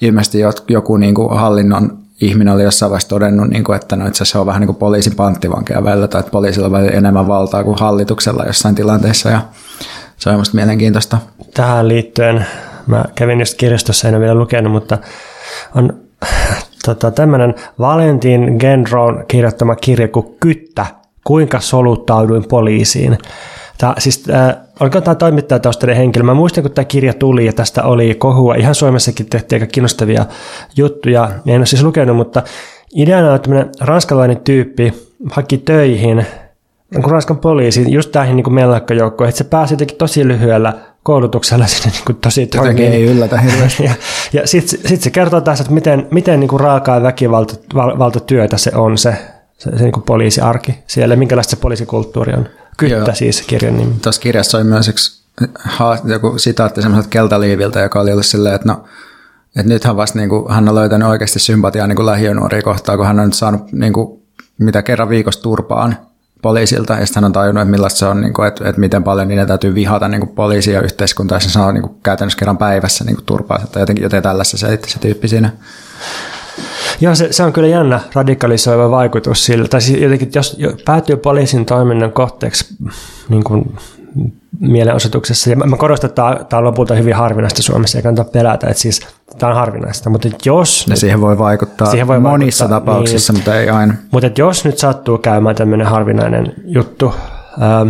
ilmeisesti joku niin kuin hallinnon ihminen oli jossain vaiheessa todennut, niin kuin, että no itse asiassa on vähän niin kuin poliisin panttivankeja välillä, tai että poliisilla on enemmän valtaa kuin hallituksella jossain tilanteessa, ja se on minusta mielenkiintoista. Tähän liittyen, mä kävin just kirjastossa, en ole vielä lukenut, mutta on tota, tämmöinen Valentin Gendron kirjoittama kirja kuin Kyttä, kuinka soluttauduin poliisiin. Tämä, siis, äh, oliko tämä toimittajataustainen henkilö? Mä muistan, kun tämä kirja tuli ja tästä oli kohua. Ihan Suomessakin tehtiin aika kiinnostavia juttuja. En ole siis lukenut, mutta ideana on tämmöinen ranskalainen tyyppi haki töihin kuin Ranskan poliisi just tähän niin mellakkajoukkoon, että se pääsi jotenkin tosi lyhyellä koulutuksella sinne niin kuin tosi Jotenkin ei yllätä hirveästi. ja ja sitten sit se kertoo tässä, että miten, miten niin kuin raakaa väkivaltatyötä se on se, se, se niin kuin poliisiarki siellä, minkälaista se poliisikulttuuri on. Kyttä Joo. siis kirjan nimi. Tuossa kirjassa oli myös yksi joku sitaatti semmoiselta keltaliiviltä, joka oli ollut silleen, että no, että nythän vasta niin kuin, hän on löytänyt oikeasti sympatiaa niin lähiönuoria kohtaan, kun hän on nyt saanut niin kuin, mitä kerran viikossa turpaan poliisilta, ja hän on tajunnut, että millaista se on, niin kuin, että, että miten paljon niiden täytyy vihata niin kuin poliisia yhteiskuntaa, ja se saa niin kuin, käytännössä kerran päivässä niin kuin, turpaa, tai jotenkin joten tällaista se, se tyyppi siinä. Joo, se, se on kyllä jännä radikalisoiva vaikutus sillä. Tai siis jotenkin, jos päätyy poliisin toiminnan kohteeksi niin kuin mielenosoituksessa, ja mä korostan, että tämä, on lopulta hyvin harvinaista Suomessa, eikä kannata pelätä, että siis tämä on harvinaista, mutta jos... Ja siihen voi vaikuttaa siihen voi monissa vaikuttaa, tapauksissa, niin, mutta ei aina. Mutta jos nyt sattuu käymään tämmöinen harvinainen juttu, ähm,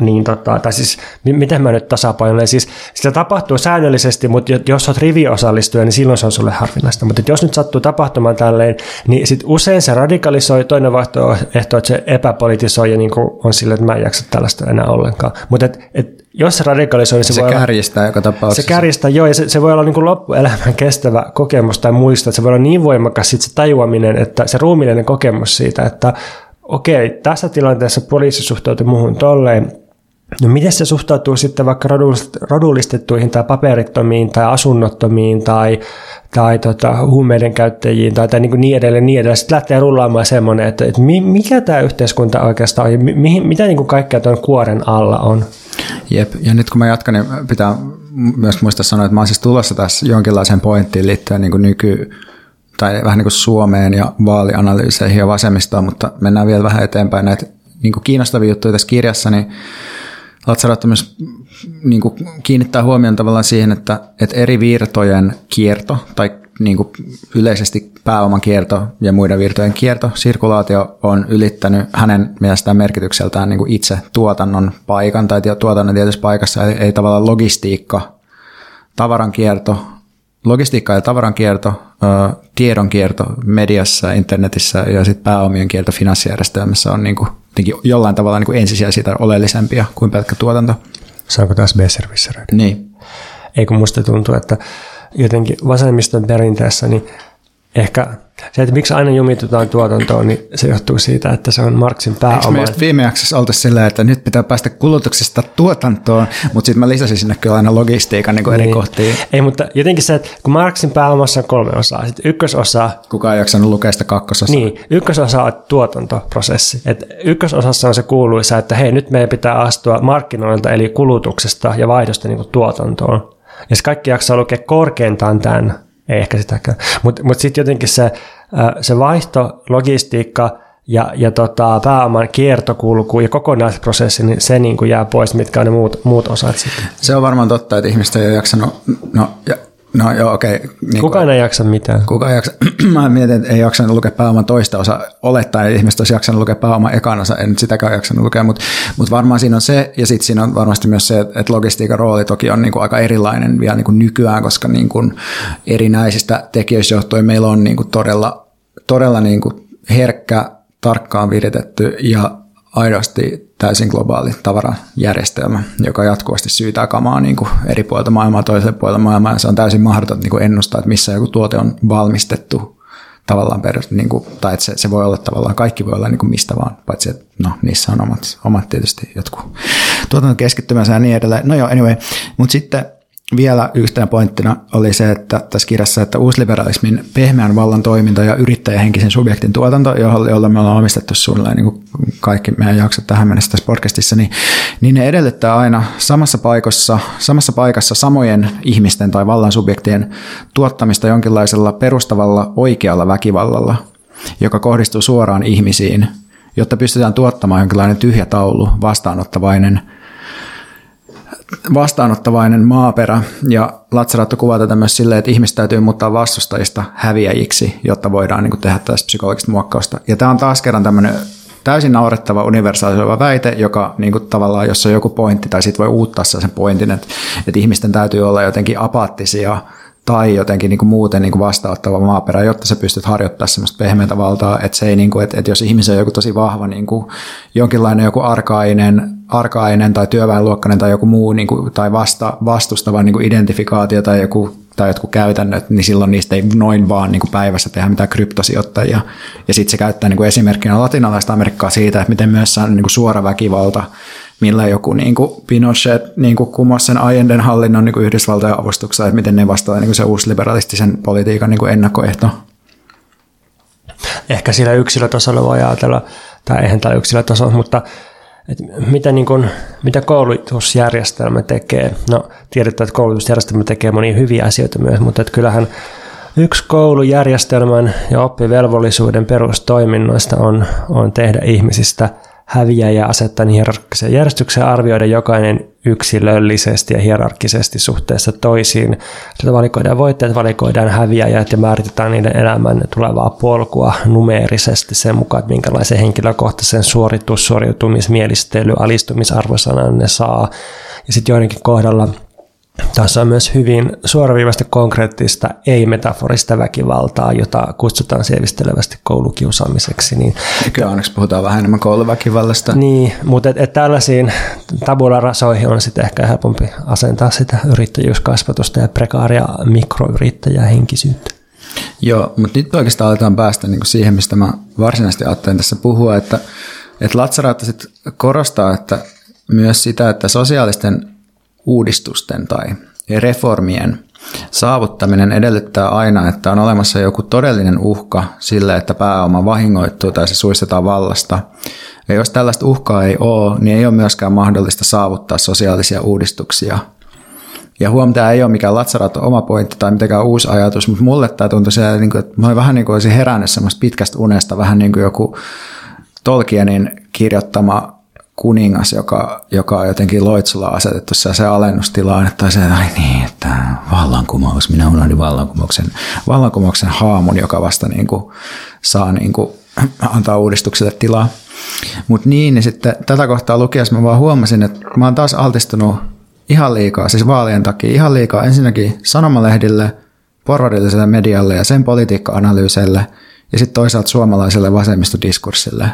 niin tota, tai siis miten mä nyt tasapainoilen, siis sitä tapahtuu säännöllisesti, mutta jos olet riviosallistuja, niin silloin se on sulle harvinaista. Mutta jos nyt sattuu tapahtumaan tälleen, niin sit usein se radikalisoi, toinen vaihtoehto, että se epäpolitisoi ja niin on sille, että mä en jaksa tällaista enää ollenkaan. Mutta et, et, jos se radikalisointi, se, Se voi olla, kärjistää joka tapauksessa. se kärjistää, joo, ja se, se voi olla niin kuin loppuelämän kestävä kokemus tai muista, että se voi olla niin voimakas sit se tajuaminen, että se ruumiillinen kokemus siitä, että okei, tässä tilanteessa poliisi suhtautui muuhun tolleen, No miten se suhtautuu sitten vaikka rodullistettuihin tai paperittomiin tai asunnottomiin tai, tai tota, huumeiden käyttäjiin tai, tai niin, niin edelleen, niin edelleen. Sitten lähtee rullaamaan semmoinen, että, että mi, mikä tämä yhteiskunta oikeastaan on ja mi, mitä niin kuin kaikkea tuon kuoren alla on. Jep, ja nyt kun mä jatkan, niin pitää myös muistaa sanoa, että mä oon siis tulossa tässä jonkinlaiseen pointtiin liittyen niin kuin nyky, tai vähän niin kuin Suomeen ja vaalianalyyseihin ja vasemmistoon, mutta mennään vielä vähän eteenpäin näitä niin kuin kiinnostavia juttuja tässä kirjassa, niin Latsaratto myös niin kuin kiinnittää huomioon tavallaan siihen, että, että eri virtojen kierto tai niin kuin yleisesti pääoman kierto ja muiden virtojen kierto, sirkulaatio on ylittänyt hänen mielestään merkitykseltään niin kuin itse tuotannon paikan tai tuotannon tietyssä paikassa, ei, ei tavallaan logistiikka, tavarankierto, logistiikka ja tavarankierto, ö, tiedonkierto mediassa, internetissä ja sitten pääomien kierto finanssijärjestelmässä on niin kuin, jollain tavalla niin kuin ensisijaisia tai oleellisempia kuin pelkkä tuotanto. Saanko taas besservisseröidä? Niin. Ei kun musta tuntuu, että jotenkin vasemmiston perinteessä, niin ehkä se, että miksi aina jumitutaan tuotantoon, niin se johtuu siitä, että se on Marksin Eikö me pääoma. just viime jaksossa oltu sillä, että nyt pitää päästä kulutuksesta tuotantoon, mutta sitten mä lisäsin sinne kyllä aina logistiikan niin kuin eri Niin. kohtiin. Ei, mutta jotenkin se, että kun Marksin pääomassa on kolme osaa, sitten ykkösosa, Kukaan ei jaksanut lukea sitä kakkososaa. niin, ykkösosa on tuotantoprosessi. Et ykkösosassa on se kuuluisa, että hei, nyt meidän pitää astua markkinoilta, eli kulutuksesta ja vaihdosta niin kuin tuotantoon. Ja se kaikki jaksaa lukea korkeintaan tämän, ei ehkä sitäkään, mutta mut sitten jotenkin se, äh, se vaihto, logistiikka ja, ja tota, pääoman kiertokulku ja kokonaisprosessi, niin se niin kuin jää pois, mitkä on ne muut, muut osat sitten. Se on varmaan totta, että ihmiset ei ole jaksanut, no, ja, no joo okei. Niin Kukaan ei jaksa mitään. Kuka ei jaksa, mä mietin, että ei jaksanut lukea pääoman toista osa, olettaen, että ihmiset olisi jaksanut lukea pääoman ekan osa, en sitäkään jaksanut lukea, mutta, mutta varmaan siinä on se, ja sitten siinä on varmasti myös se, että logistiikan rooli toki on niin kuin aika erilainen vielä niin kuin nykyään, koska niin kuin erinäisistä tekijöistä johtuen meillä on niin kuin todella, todella niin kuin herkkä, tarkkaan viritetty ja aidosti täysin globaali tavarajärjestelmä, joka jatkuvasti syytää kamaa niin kuin eri puolilta maailmaa toiselle puolelle maailmaa, se on täysin mahdotonta niin kuin ennustaa, että missä joku tuote on valmistettu tavallaan per, niin kuin, tai että se, se voi olla tavallaan, kaikki voi olla niin kuin mistä vaan, paitsi että no, niissä on omat, omat tietysti jotkut tuotantokeskittymänsä ja niin edelleen. No joo, anyway, mutta sitten vielä yhtenä pointtina oli se, että tässä kirjassa, että uusliberalismin pehmeän vallan toiminta ja yrittäjähenkisen subjektin tuotanto, jolla me ollaan omistettu suunnilleen niin kaikki meidän jaksot tähän mennessä tässä podcastissa, niin, niin ne edellyttää aina samassa paikassa, samassa paikassa samojen ihmisten tai vallan subjektien tuottamista jonkinlaisella perustavalla oikealla väkivallalla, joka kohdistuu suoraan ihmisiin, jotta pystytään tuottamaan jonkinlainen tyhjä taulu, vastaanottavainen vastaanottavainen maaperä ja Latsaratto kuvaa tätä myös silleen, että ihmiset täytyy muuttaa vastustajista häviäjiksi, jotta voidaan niin tehdä tästä psykologista muokkausta. Ja tämä on taas kerran tämmöinen täysin naurettava universaalisoiva väite, joka niin kuin, tavallaan, jos on joku pointti, tai sitten voi uuttaa sen pointin, että, että ihmisten täytyy olla jotenkin apaattisia tai jotenkin niin kuin muuten niin kuin vastaanottava maaperä, jotta sä pystyt harjoittamaan semmoista pehmeätä valtaa, että se ei niin kuin, että, että jos ihmisen on joku tosi vahva niin kuin jonkinlainen joku arkainen, arkainen tai työväenluokkainen tai joku muu niin kuin, tai vasta, vastustava niin kuin identifikaatio tai joku tai jotkut käytännöt, niin silloin niistä ei noin vaan niin kuin päivässä tehdä mitään kryptosijoittajia. Ja sitten se käyttää niin kuin esimerkkinä latinalaista Amerikkaa siitä, että miten myös on niin kuin suora väkivalta, millä joku niin kuin Pinochet niin kuin kumosi sen Allenden hallinnon niin Yhdysvaltojen avustuksessa, että miten ne vastaa niin se uusliberalistisen politiikan niin kuin ennakkoehto. Ehkä sillä yksilötasolla voi ajatella, tai eihän tällä yksilötasolla, mutta että mitä, niin kuin, mitä koulutusjärjestelmä tekee. No tiedetään, että koulutusjärjestelmä tekee monia hyviä asioita myös, mutta että kyllähän yksi koulujärjestelmän ja oppivelvollisuuden perustoiminnoista on, on tehdä ihmisistä häviä ja asettaa hierarkkisen järjestykseen arvioida jokainen yksilöllisesti ja hierarkkisesti suhteessa toisiin. Tätä valikoidaan voitteet, valikoidaan häviäjät ja määritetään niiden elämän tulevaa polkua numeerisesti sen mukaan, että minkälaisen henkilökohtaisen suoritus, suoriutumismielistely, alistumisarvosanan ne saa. Ja sitten joidenkin kohdalla tässä on myös hyvin suoraviivasta konkreettista, ei-metaforista väkivaltaa, jota kutsutaan sievistelevästi koulukiusaamiseksi. Niin, Kyllä onneksi puhutaan vähän enemmän kouluväkivallasta. Niin, mutta et, et tällaisiin tabula-rasoihin on sitten ehkä helpompi asentaa sitä yrittäjyyskasvatusta ja prekaaria mikroyrittäjää henkisyyttä. Joo, mutta nyt oikeastaan aletaan päästä niin siihen, mistä mä varsinaisesti ajattelin tässä puhua, että, että Latsaraatto sit korostaa että myös sitä, että sosiaalisten uudistusten tai reformien saavuttaminen edellyttää aina, että on olemassa joku todellinen uhka sille, että pääoma vahingoittuu tai se suistetaan vallasta. Ja jos tällaista uhkaa ei ole, niin ei ole myöskään mahdollista saavuttaa sosiaalisia uudistuksia. Ja huom, tämä ei ole mikään latsarato oma pointti tai mitenkään uusi ajatus, mutta mulle tämä tuntui siellä, niin kuin, että mä vähän niin kuin olisin herännyt semmoista pitkästä unesta, vähän niin kuin joku Tolkienin kirjoittama kuningas, joka, joka on jotenkin loitsulla asetettu se alennustilaan, että se, ai niin, että vallankumous, minä unohdin vallankumouksen, vallankumouksen haamun, joka vasta niin kuin saa niin kuin antaa uudistukselle tilaa. Mutta niin, niin sitten tätä kohtaa lukiessa mä vaan huomasin, että mä oon taas altistunut ihan liikaa, siis vaalien takia ihan liikaa ensinnäkin sanomalehdille, porvarilliselle medialle ja sen politiikka-analyyseille ja sitten toisaalta suomalaiselle vasemmistodiskurssille,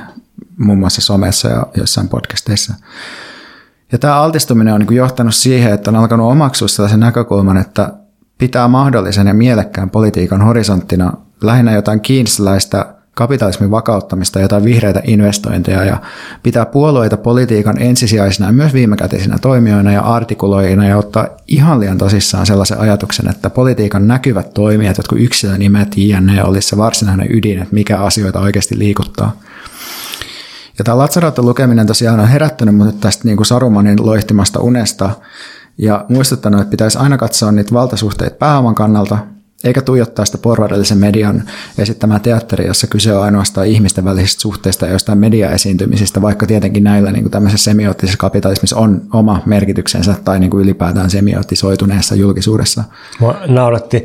muun muassa somessa ja jossain podcasteissa. Ja tämä altistuminen on niin johtanut siihen, että on alkanut omaksua sellaisen näkökulman, että pitää mahdollisen ja mielekkään politiikan horisonttina lähinnä jotain kiinsiläistä kapitalismin vakauttamista, jotain vihreitä investointeja ja pitää puolueita politiikan ensisijaisina ja myös viimekätisinä toimijoina ja artikuloijina ja ottaa ihan liian tosissaan sellaisen ajatuksen, että politiikan näkyvät toimijat, jotkut yksilönimet, jne. olisi se varsinainen ydin, että mikä asioita oikeasti liikuttaa. Ja tämä Latsaraton lukeminen tosiaan on herättänyt mut tästä niin kuin Sarumanin loihtimasta unesta ja muistuttanut, että pitäisi aina katsoa niitä valtasuhteita pääoman kannalta, eikä tuijottaa sitä porvarillisen median esittämää teatteria, jossa kyse on ainoastaan ihmisten välisistä suhteista ja jostain mediaesiintymisistä, vaikka tietenkin näillä niin kuin tämmöisessä semioottisessa kapitalismissa on oma merkityksensä tai niin kuin ylipäätään semioottisoituneessa julkisuudessa. Mua nauratti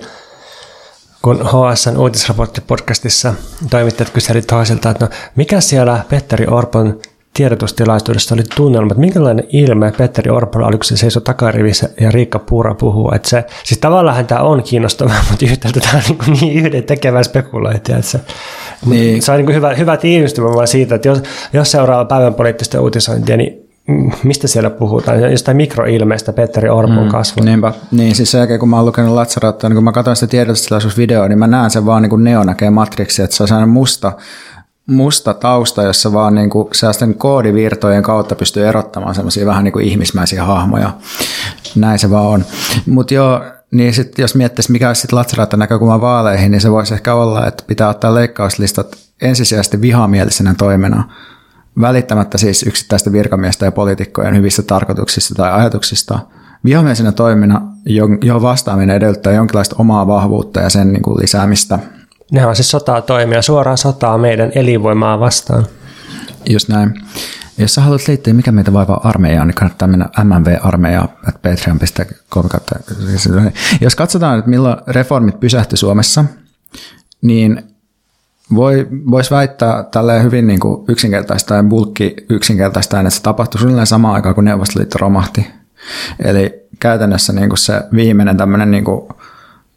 kun HSN uutisraporttipodcastissa toimittajat kyselivät toisilta, että no, mikä siellä Petteri Orpon tiedotustilaisuudessa oli tunnelma, että minkälainen ilme Petteri Orpolla oli, kun se seisoi takarivissä ja Riikka Puura puhuu. Että se, siis tavallaan tämä on kiinnostavaa, mutta yhtäältä tämä on niin, niin yhden tekevää spekulointia. Että se, niin. se on niin hyvä, hyvä tiivistymä vaan siitä, että jos, jos seuraa päivän poliittista uutisointia, niin mistä siellä puhutaan? Jostain mikroilmeistä Petteri Orpon mm, kasvu. Niinpä. Niin, siis sen jälkeen kun mä oon lukenut Latsaraattoa, niin kun mä katsoin sitä tiedotustilaisuusvideoa, niin mä näen sen vaan niin kuin Neo näkee Matrixia, että se on sellainen musta, musta tausta, jossa vaan niin kuin sellaisten koodivirtojen kautta pystyy erottamaan semmoisia vähän niin kuin ihmismäisiä hahmoja. Näin se vaan on. Mutta joo, niin sit, jos miettisi, mikä olisi sitten Latsaraatton näkökulma vaaleihin, niin se voisi ehkä olla, että pitää ottaa leikkauslistat ensisijaisesti vihamielisenä toimena – välittämättä siis yksittäisten virkamiesten ja poliitikkojen hyvistä tarkoituksista tai ajatuksista. Vihamiesenä toimina, johon vastaaminen edellyttää jonkinlaista omaa vahvuutta ja sen niin kuin lisäämistä. Ne on siis sotaa toimia, suoraan sotaa meidän elinvoimaa vastaan. Just näin. Jos sä haluat liittyä, mikä meitä vaivaa armeijaan, niin kannattaa mennä mmvarmeija.patreon.com. Jos katsotaan, että milloin reformit pysähtyi Suomessa, niin voi, voisi väittää tälleen hyvin niin kuin yksinkertaista ja bulkki yksinkertaista, että se tapahtui suunnilleen samaan aikaan, kun Neuvostoliitto romahti. Eli käytännössä niin kuin se viimeinen tämmöinen niin kuin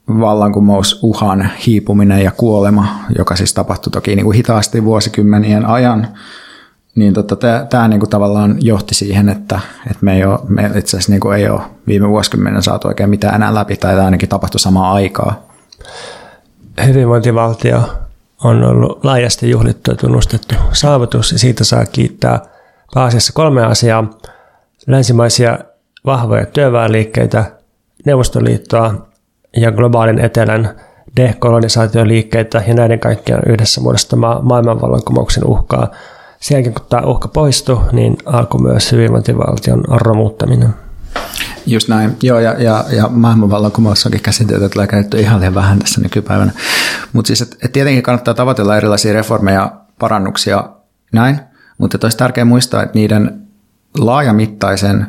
vallankumousuhan hiipuminen ja kuolema, joka siis tapahtui toki niin kuin hitaasti vuosikymmenien ajan, niin tota, tämä niin tavallaan johti siihen, että, että me, ei ole, me itse asiassa niin kuin ei ole viime vuosikymmenen saatu oikein mitään enää läpi, tai ainakin tapahtui samaan aikaa. Hyvinvointivaltio on ollut laajasti juhlittu ja tunnustettu saavutus ja siitä saa kiittää pääasiassa kolme asiaa. Länsimaisia vahvoja työväenliikkeitä, Neuvostoliittoa ja globaalin etelän dekolonisaatioliikkeitä ja näiden kaikkien yhdessä muodostamaa maailmanvallankumouksen uhkaa. Sen jälkeen kun tämä uhka poistui, niin alkoi myös hyvinvointivaltion romuttaminen. Just näin. Joo, ja, ja, ja maailmanvallankumous onkin käsitelty, tulee käytetty ihan liian vähän tässä nykypäivänä. Mutta siis, että et tietenkin kannattaa tavoitella erilaisia reformeja, parannuksia, näin. Mutta olisi tärkeää muistaa, että niiden laajamittaisen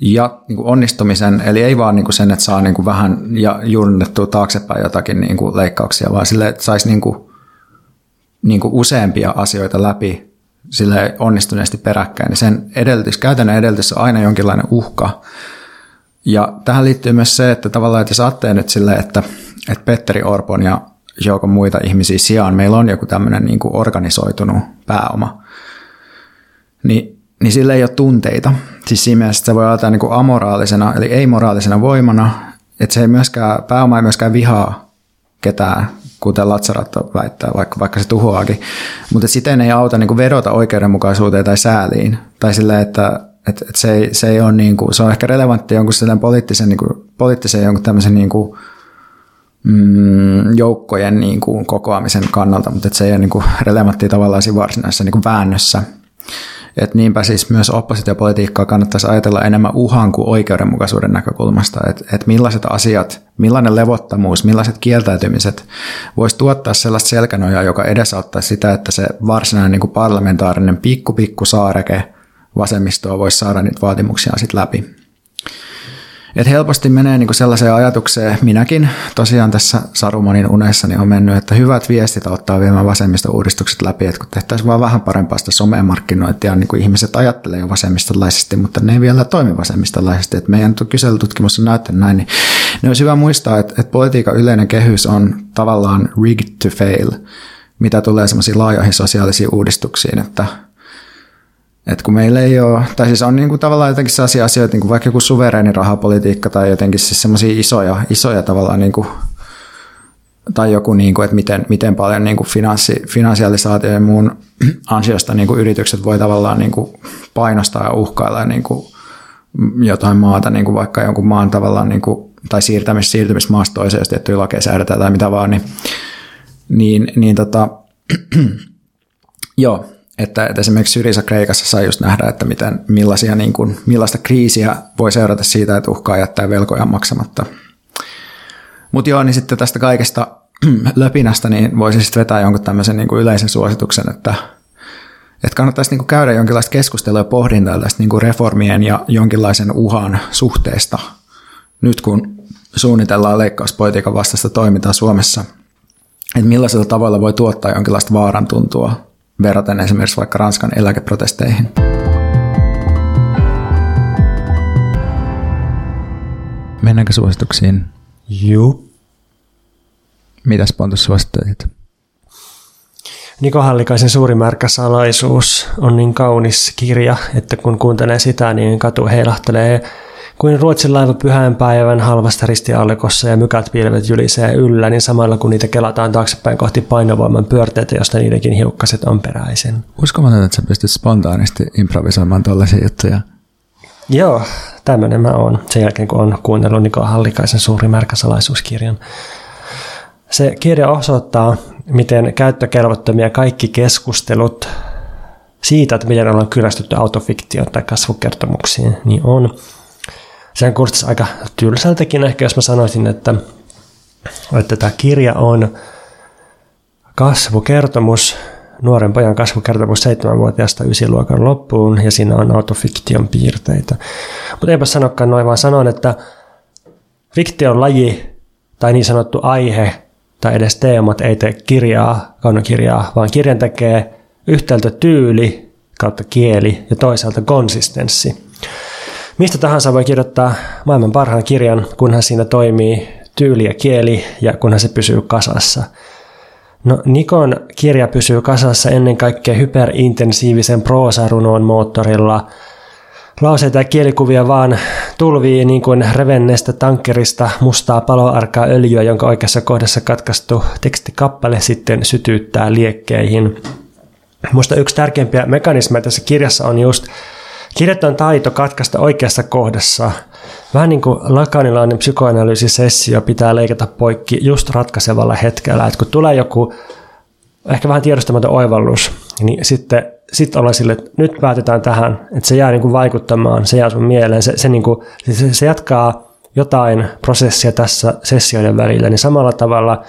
ja niin kuin onnistumisen, eli ei vaan niin kuin sen, että saa niin kuin vähän ja juurnettua taaksepäin jotakin niin kuin leikkauksia, vaan sille, että saisi niin kuin, niin kuin useampia asioita läpi sille onnistuneesti peräkkäin, niin sen edellytys, käytännön edellytys on aina jonkinlainen uhka, Ja tähän liittyy myös se, että tavallaan, että jos ajattelee nyt silleen, että, että Petteri Orpon ja joukon muita ihmisiä sijaan meillä on joku tämmöinen niin kuin organisoitunut pääoma, niin, niin sillä ei ole tunteita. Siis siinä mielessä se voi ajatella niin kuin amoraalisena, eli ei-moraalisena voimana, että se ei myöskään, pääoma ei myöskään vihaa ketään, kuten Lazzaratto väittää, vaikka, vaikka se tuhoaakin. Mutta siten ei auta niin vedota oikeudenmukaisuuteen tai sääliin. Tai sille, että et, et se, ei, se, ei ole niin kuin, se on ehkä relevantti jonkun poliittisen, niin kuin, poliittisen jonkun tämmöisen niin kuin, mm, joukkojen niin kuin, kokoamisen kannalta, mutta se ei ole niin kuin, relevantti tavallaan siinä varsinaisessa niin kuin väännössä. Et niinpä siis myös oppositiopolitiikkaa kannattaisi ajatella enemmän uhan kuin oikeudenmukaisuuden näkökulmasta, että et millaiset asiat, millainen levottomuus, millaiset kieltäytymiset voisi tuottaa sellaista selkänojaa, joka edesauttaisi sitä, että se varsinainen niin kuin parlamentaarinen pikku pikku saareke vasemmistoa voisi saada niitä vaatimuksia sitten läpi. Et helposti menee niinku sellaiseen ajatukseen, minäkin tosiaan tässä Sarumanin unessani on mennyt, että hyvät viestit auttaa viemään vasemmistouudistukset läpi, että kun tehtäisiin vaan vähän parempaa sitä somemarkkinointia, niin kuin ihmiset ajattelee jo vasemmistolaisesti, mutta ne ei vielä toimi vasemmistolaisesti. Et meidän kyselytutkimus on näyttänyt näin, niin ne olisi hyvä muistaa, että, että politiikan yleinen kehys on tavallaan rigged to fail, mitä tulee semmoisiin laajoihin sosiaalisiin uudistuksiin, että – et kun meillä ei ole, tai siis on niin kuin tavallaan jotenkin sellaisia asioita, niin kuin vaikka joku suvereeni rahapolitiikka tai jotenkin siis semmoisia isoja, isoja tavallaan niin kuin, tai joku, niin että miten, miten paljon niin finanssi, finansialisaatio ja muun ansiosta niin yritykset voi tavallaan niin painostaa ja uhkailla niin jotain maata, niin vaikka jonkun maan tavallaan, niin tai siirtämis, siirtymismaasta toiseen, jos tiettyjä lakeja säädetään tai mitä vaan, niin, niin, niin tota, joo, että, että esimerkiksi Syriza Kreikassa sai just nähdä, että miten, millaisia, niin kuin, millaista kriisiä voi seurata siitä, että uhkaa jättää velkoja maksamatta. Mutta joo, niin sitten tästä kaikesta löpinästä niin voisi sitten vetää jonkun tämmöisen niin kuin yleisen suosituksen, että, että kannattaisi niin kuin käydä jonkinlaista keskustelua ja pohdintaa tästä niin kuin reformien ja jonkinlaisen uhan suhteesta nyt kun suunnitellaan leikkauspolitiikan vastaista toimintaa Suomessa, että millaisella tavalla voi tuottaa jonkinlaista vaaran tuntua verraten esimerkiksi vaikka Ranskan eläkeprotesteihin. Mennäänkö suosituksiin? Juu. Mitäs Pontus suosittelit? Niko Hallikaisen suuri märkä salaisuus on niin kaunis kirja, että kun kuuntelee sitä, niin katu heilahtelee kuin Ruotsin laiva pyhäinpäivän halvasta ristiallikossa ja mykät pilvet jylisee yllä, niin samalla kun niitä kelataan taaksepäin kohti painovoiman pyörteitä, josta niidenkin hiukkaset on peräisin. Uskomaton, että sä pystyt spontaanisti improvisoimaan tollaisia juttuja. Joo, tämmöinen mä oon sen jälkeen, kun on kuunnellut Niko Hallikaisen suuri märkäsalaisuuskirjan. Se kirja osoittaa, miten käyttökelvottomia kaikki keskustelut siitä, että miten ollaan kyllästytty autofiktioon tai kasvukertomuksiin, niin on – sehän kuulostaisi aika tylsältäkin ehkä, jos mä sanoisin, että, että tämä kirja on kasvukertomus, nuoren pojan kasvukertomus seitsemänvuotiaasta ysiluokan loppuun, ja siinä on autofiktion piirteitä. Mutta eipä sanokaan noin, vaan sanon, että fiktion laji tai niin sanottu aihe tai edes teemat ei tee kirjaa, kaunokirjaa, vaan kirjan tekee yhtäältä tyyli kautta kieli ja toisaalta konsistenssi. Mistä tahansa voi kirjoittaa maailman parhaan kirjan, kunhan siinä toimii tyyli ja kieli ja kunhan se pysyy kasassa. No, Nikon kirja pysyy kasassa ennen kaikkea hyperintensiivisen proosarunoon moottorilla. Lauseita ja kielikuvia vaan tulvii niin kuin revenneestä tankkerista mustaa paloarkaa öljyä, jonka oikeassa kohdassa katkaistu tekstikappale sitten sytyttää liekkeihin. Musta yksi tärkeimpiä mekanismeja tässä kirjassa on just Kirjoittajan taito katkaista oikeassa kohdassa. Vähän niin kuin lakanilainen psykoanalyysisessio pitää leikata poikki just ratkaisevalla hetkellä. Että kun tulee joku ehkä vähän tiedostamaton oivallus, niin sitten sit ollaan sille, että nyt päätetään tähän, että se jää niin kuin vaikuttamaan, se jää sun mieleen, se, se, niin kuin, se, se jatkaa jotain prosessia tässä sessioiden välillä, niin samalla tavalla –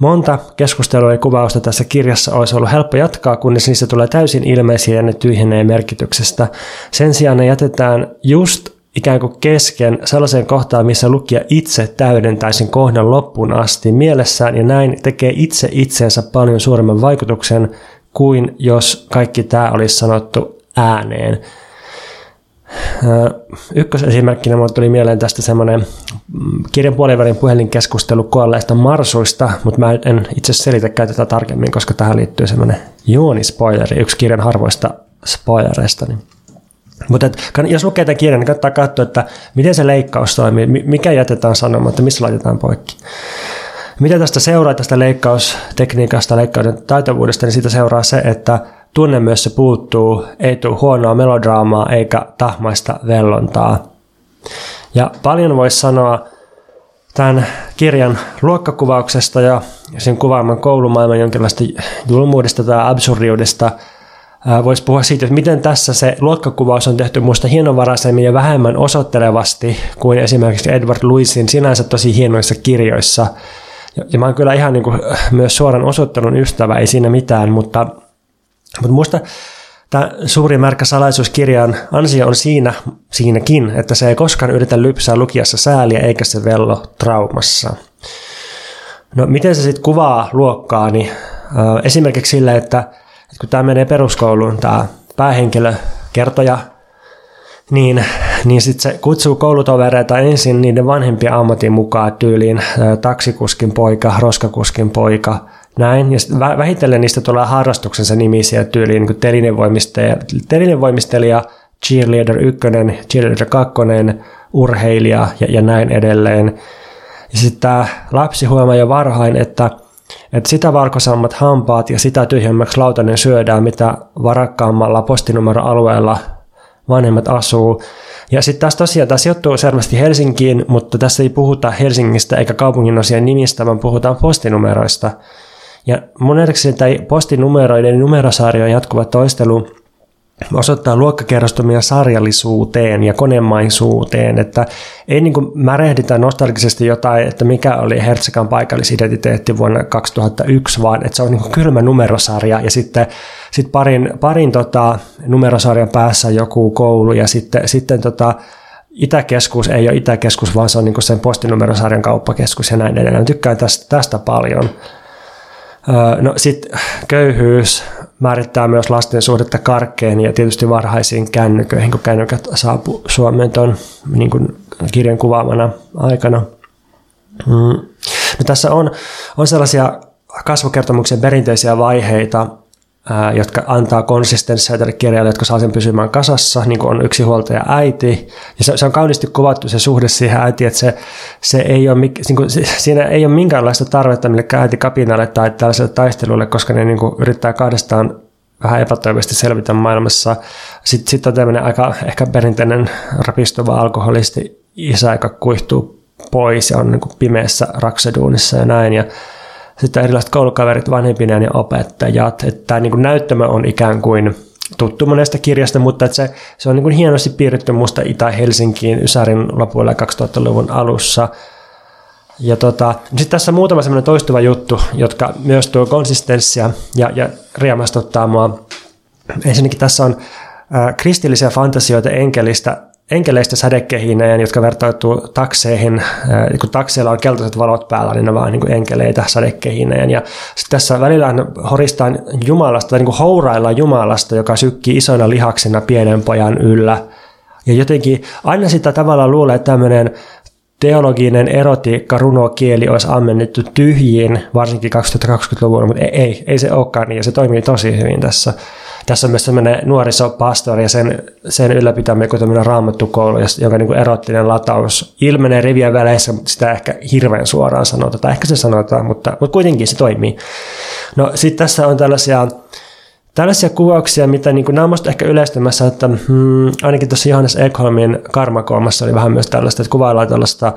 Monta keskustelua ja kuvausta tässä kirjassa olisi ollut helppo jatkaa, kunnes niistä tulee täysin ilmeisiä ja ne tyhjenee merkityksestä. Sen sijaan ne jätetään just ikään kuin kesken sellaiseen kohtaan, missä lukija itse täydentää sen kohdan loppuun asti mielessään ja näin tekee itse itseensä paljon suuremman vaikutuksen kuin jos kaikki tämä olisi sanottu ääneen. Ykkösesimerkkinä mulle tuli mieleen tästä semmoinen mm, kirjan puolivälin puhelinkeskustelu kuolleista marsuista, mutta mä en itse selitäkään tätä tarkemmin, koska tähän liittyy semmoinen juonispoileri, yksi kirjan harvoista spoilereista. Niin. Mutta et, jos lukee tämän kirjan, niin kannattaa katsoa, että miten se leikkaus toimii, mikä jätetään sanomatta, missä laitetaan poikki. Mitä tästä seuraa tästä leikkaustekniikasta, leikkauden taitavuudesta, niin siitä seuraa se, että tunne myös se puuttuu, ei tule huonoa melodraamaa eikä tahmaista vellontaa. Ja paljon voisi sanoa tämän kirjan luokkakuvauksesta ja sen kuvaaman koulumaailman jonkinlaista julmuudesta tai absurdiudesta. Voisi puhua siitä, että miten tässä se luokkakuvaus on tehty minusta hienovaraisemmin ja vähemmän osoittelevasti kuin esimerkiksi Edward Lewisin sinänsä tosi hienoissa kirjoissa. Ja mä oon kyllä ihan niin kuin myös suoran osoittelun ystävä, ei siinä mitään, mutta mutta minusta tämä suuri märkä salaisuuskirjan ansio on siinä, siinäkin, että se ei koskaan yritä lypsää lukijassa sääliä eikä se vello traumassa. No miten se sitten kuvaa luokkaa, niin äh, esimerkiksi sillä, että, että kun tämä menee peruskouluun, tämä päähenkilö, kertoja, niin, niin sitten se kutsuu koulutovereita ensin niiden vanhempia ammatin mukaan tyyliin äh, taksikuskin poika, roskakuskin poika, näin, ja vähitellen niistä tulee harrastuksensa nimisiä tyyliin niin telinevoimistelija, telinevoimistelija, cheerleader 1, cheerleader 2, urheilija ja, ja näin edelleen. Ja sitten tämä lapsi huomaa jo varhain, että, että sitä varkosammat hampaat ja sitä tyhjemmäksi lautanen syödään, mitä varakkaammalla postinumeroalueella vanhemmat asuu. Ja sitten taas tosiaan tämä sijoittuu selvästi Helsinkiin, mutta tässä ei puhuta Helsingistä eikä kaupungin osien nimistä, vaan puhutaan postinumeroista. Ja nähdäkseni tämä postinumeroiden numerosarjojen jatkuva toistelu osoittaa luokkakerrostumia sarjallisuuteen ja konemaisuuteen, että ei niin märehditä nostalgisesti jotain, että mikä oli Hertsekan paikallisidentiteetti vuonna 2001, vaan että se on niin kylmä numerosarja ja sitten sit parin, parin tota, numerosarjan päässä joku koulu ja sitten, sitten tota, Itäkeskus ei ole Itäkeskus, vaan se on niin sen postinumerosarjan kauppakeskus ja näin edelleen. Tykkään tästä, tästä paljon. No sitten köyhyys määrittää myös lasten suhdetta karkkeen ja tietysti varhaisiin kännyköihin, kun kännykät saapuu Suomeen tuon niin kirjan kuvaamana aikana. Mm. No tässä on, on sellaisia kasvukertomuksen perinteisiä vaiheita, jotka antaa konsistenssia tälle kirjalle, jotka saa sen pysymään kasassa, niin kuin on yksi huoltaja äiti. Ja se, se on kauniisti kuvattu se suhde siihen äitiin, että se, se ei ole, niin kuin, siinä ei ole minkäänlaista tarvetta millekään äiti kapinalle tai tällaiselle taistelulle, koska ne niin kuin, yrittää kahdestaan vähän epätoivoisesti selvitä maailmassa. Sitten sit on tämmöinen aika ehkä perinteinen rapistuva alkoholisti isä, joka kuihtuu pois ja on niin kuin pimeässä rakseduunissa ja näin. Ja sitten erilaiset koulukaverit, vanhempineen ja opettajat. Että tämä niin kuin on ikään kuin tuttu monesta kirjasta, mutta että se, se on niin kuin hienosti piirretty musta Itä-Helsinkiin Ysärin lopulla 2000-luvun alussa. Ja tota, sitten tässä muutama semmoinen toistuva juttu, jotka myös tuo konsistenssia ja, ja riemastuttaa mua. Ensinnäkin tässä on kristillisiä fantasioita enkelistä enkeleistä sädekehineen, jotka vertautuu takseihin. Kun takseilla on keltaiset valot päällä, niin ne vaan niin enkeleitä sädekehineen. Ja tässä välillä horistaan Jumalasta, tai niin houraillaan Jumalasta, joka sykkii isoina lihaksina pienen pojan yllä. Ja jotenkin aina sitä tavallaan luulee, että tämmöinen teologinen erotiikka, runokieli olisi ammennettu tyhjiin, varsinkin 2020-luvulla, mutta ei, ei, ei se olekaan niin, ja se toimii tosi hyvin tässä. Tässä on myös sellainen nuorisopastori ja sen, sen ylläpitämä joku tämmöinen raamattukoulu, jonka niin kuin erottinen lataus ilmenee rivien väleissä, mutta sitä ehkä hirveän suoraan sanotaan, tai ehkä se sanotaan, mutta, mutta kuitenkin se toimii. No sitten tässä on tällaisia Tällaisia kuvauksia, mitä niin kuin, nämä on ehkä yleistymässä, että hmm, ainakin tuossa Johannes Ekholmin karmakoomassa oli vähän myös tällaista, että kuvaillaan tällaista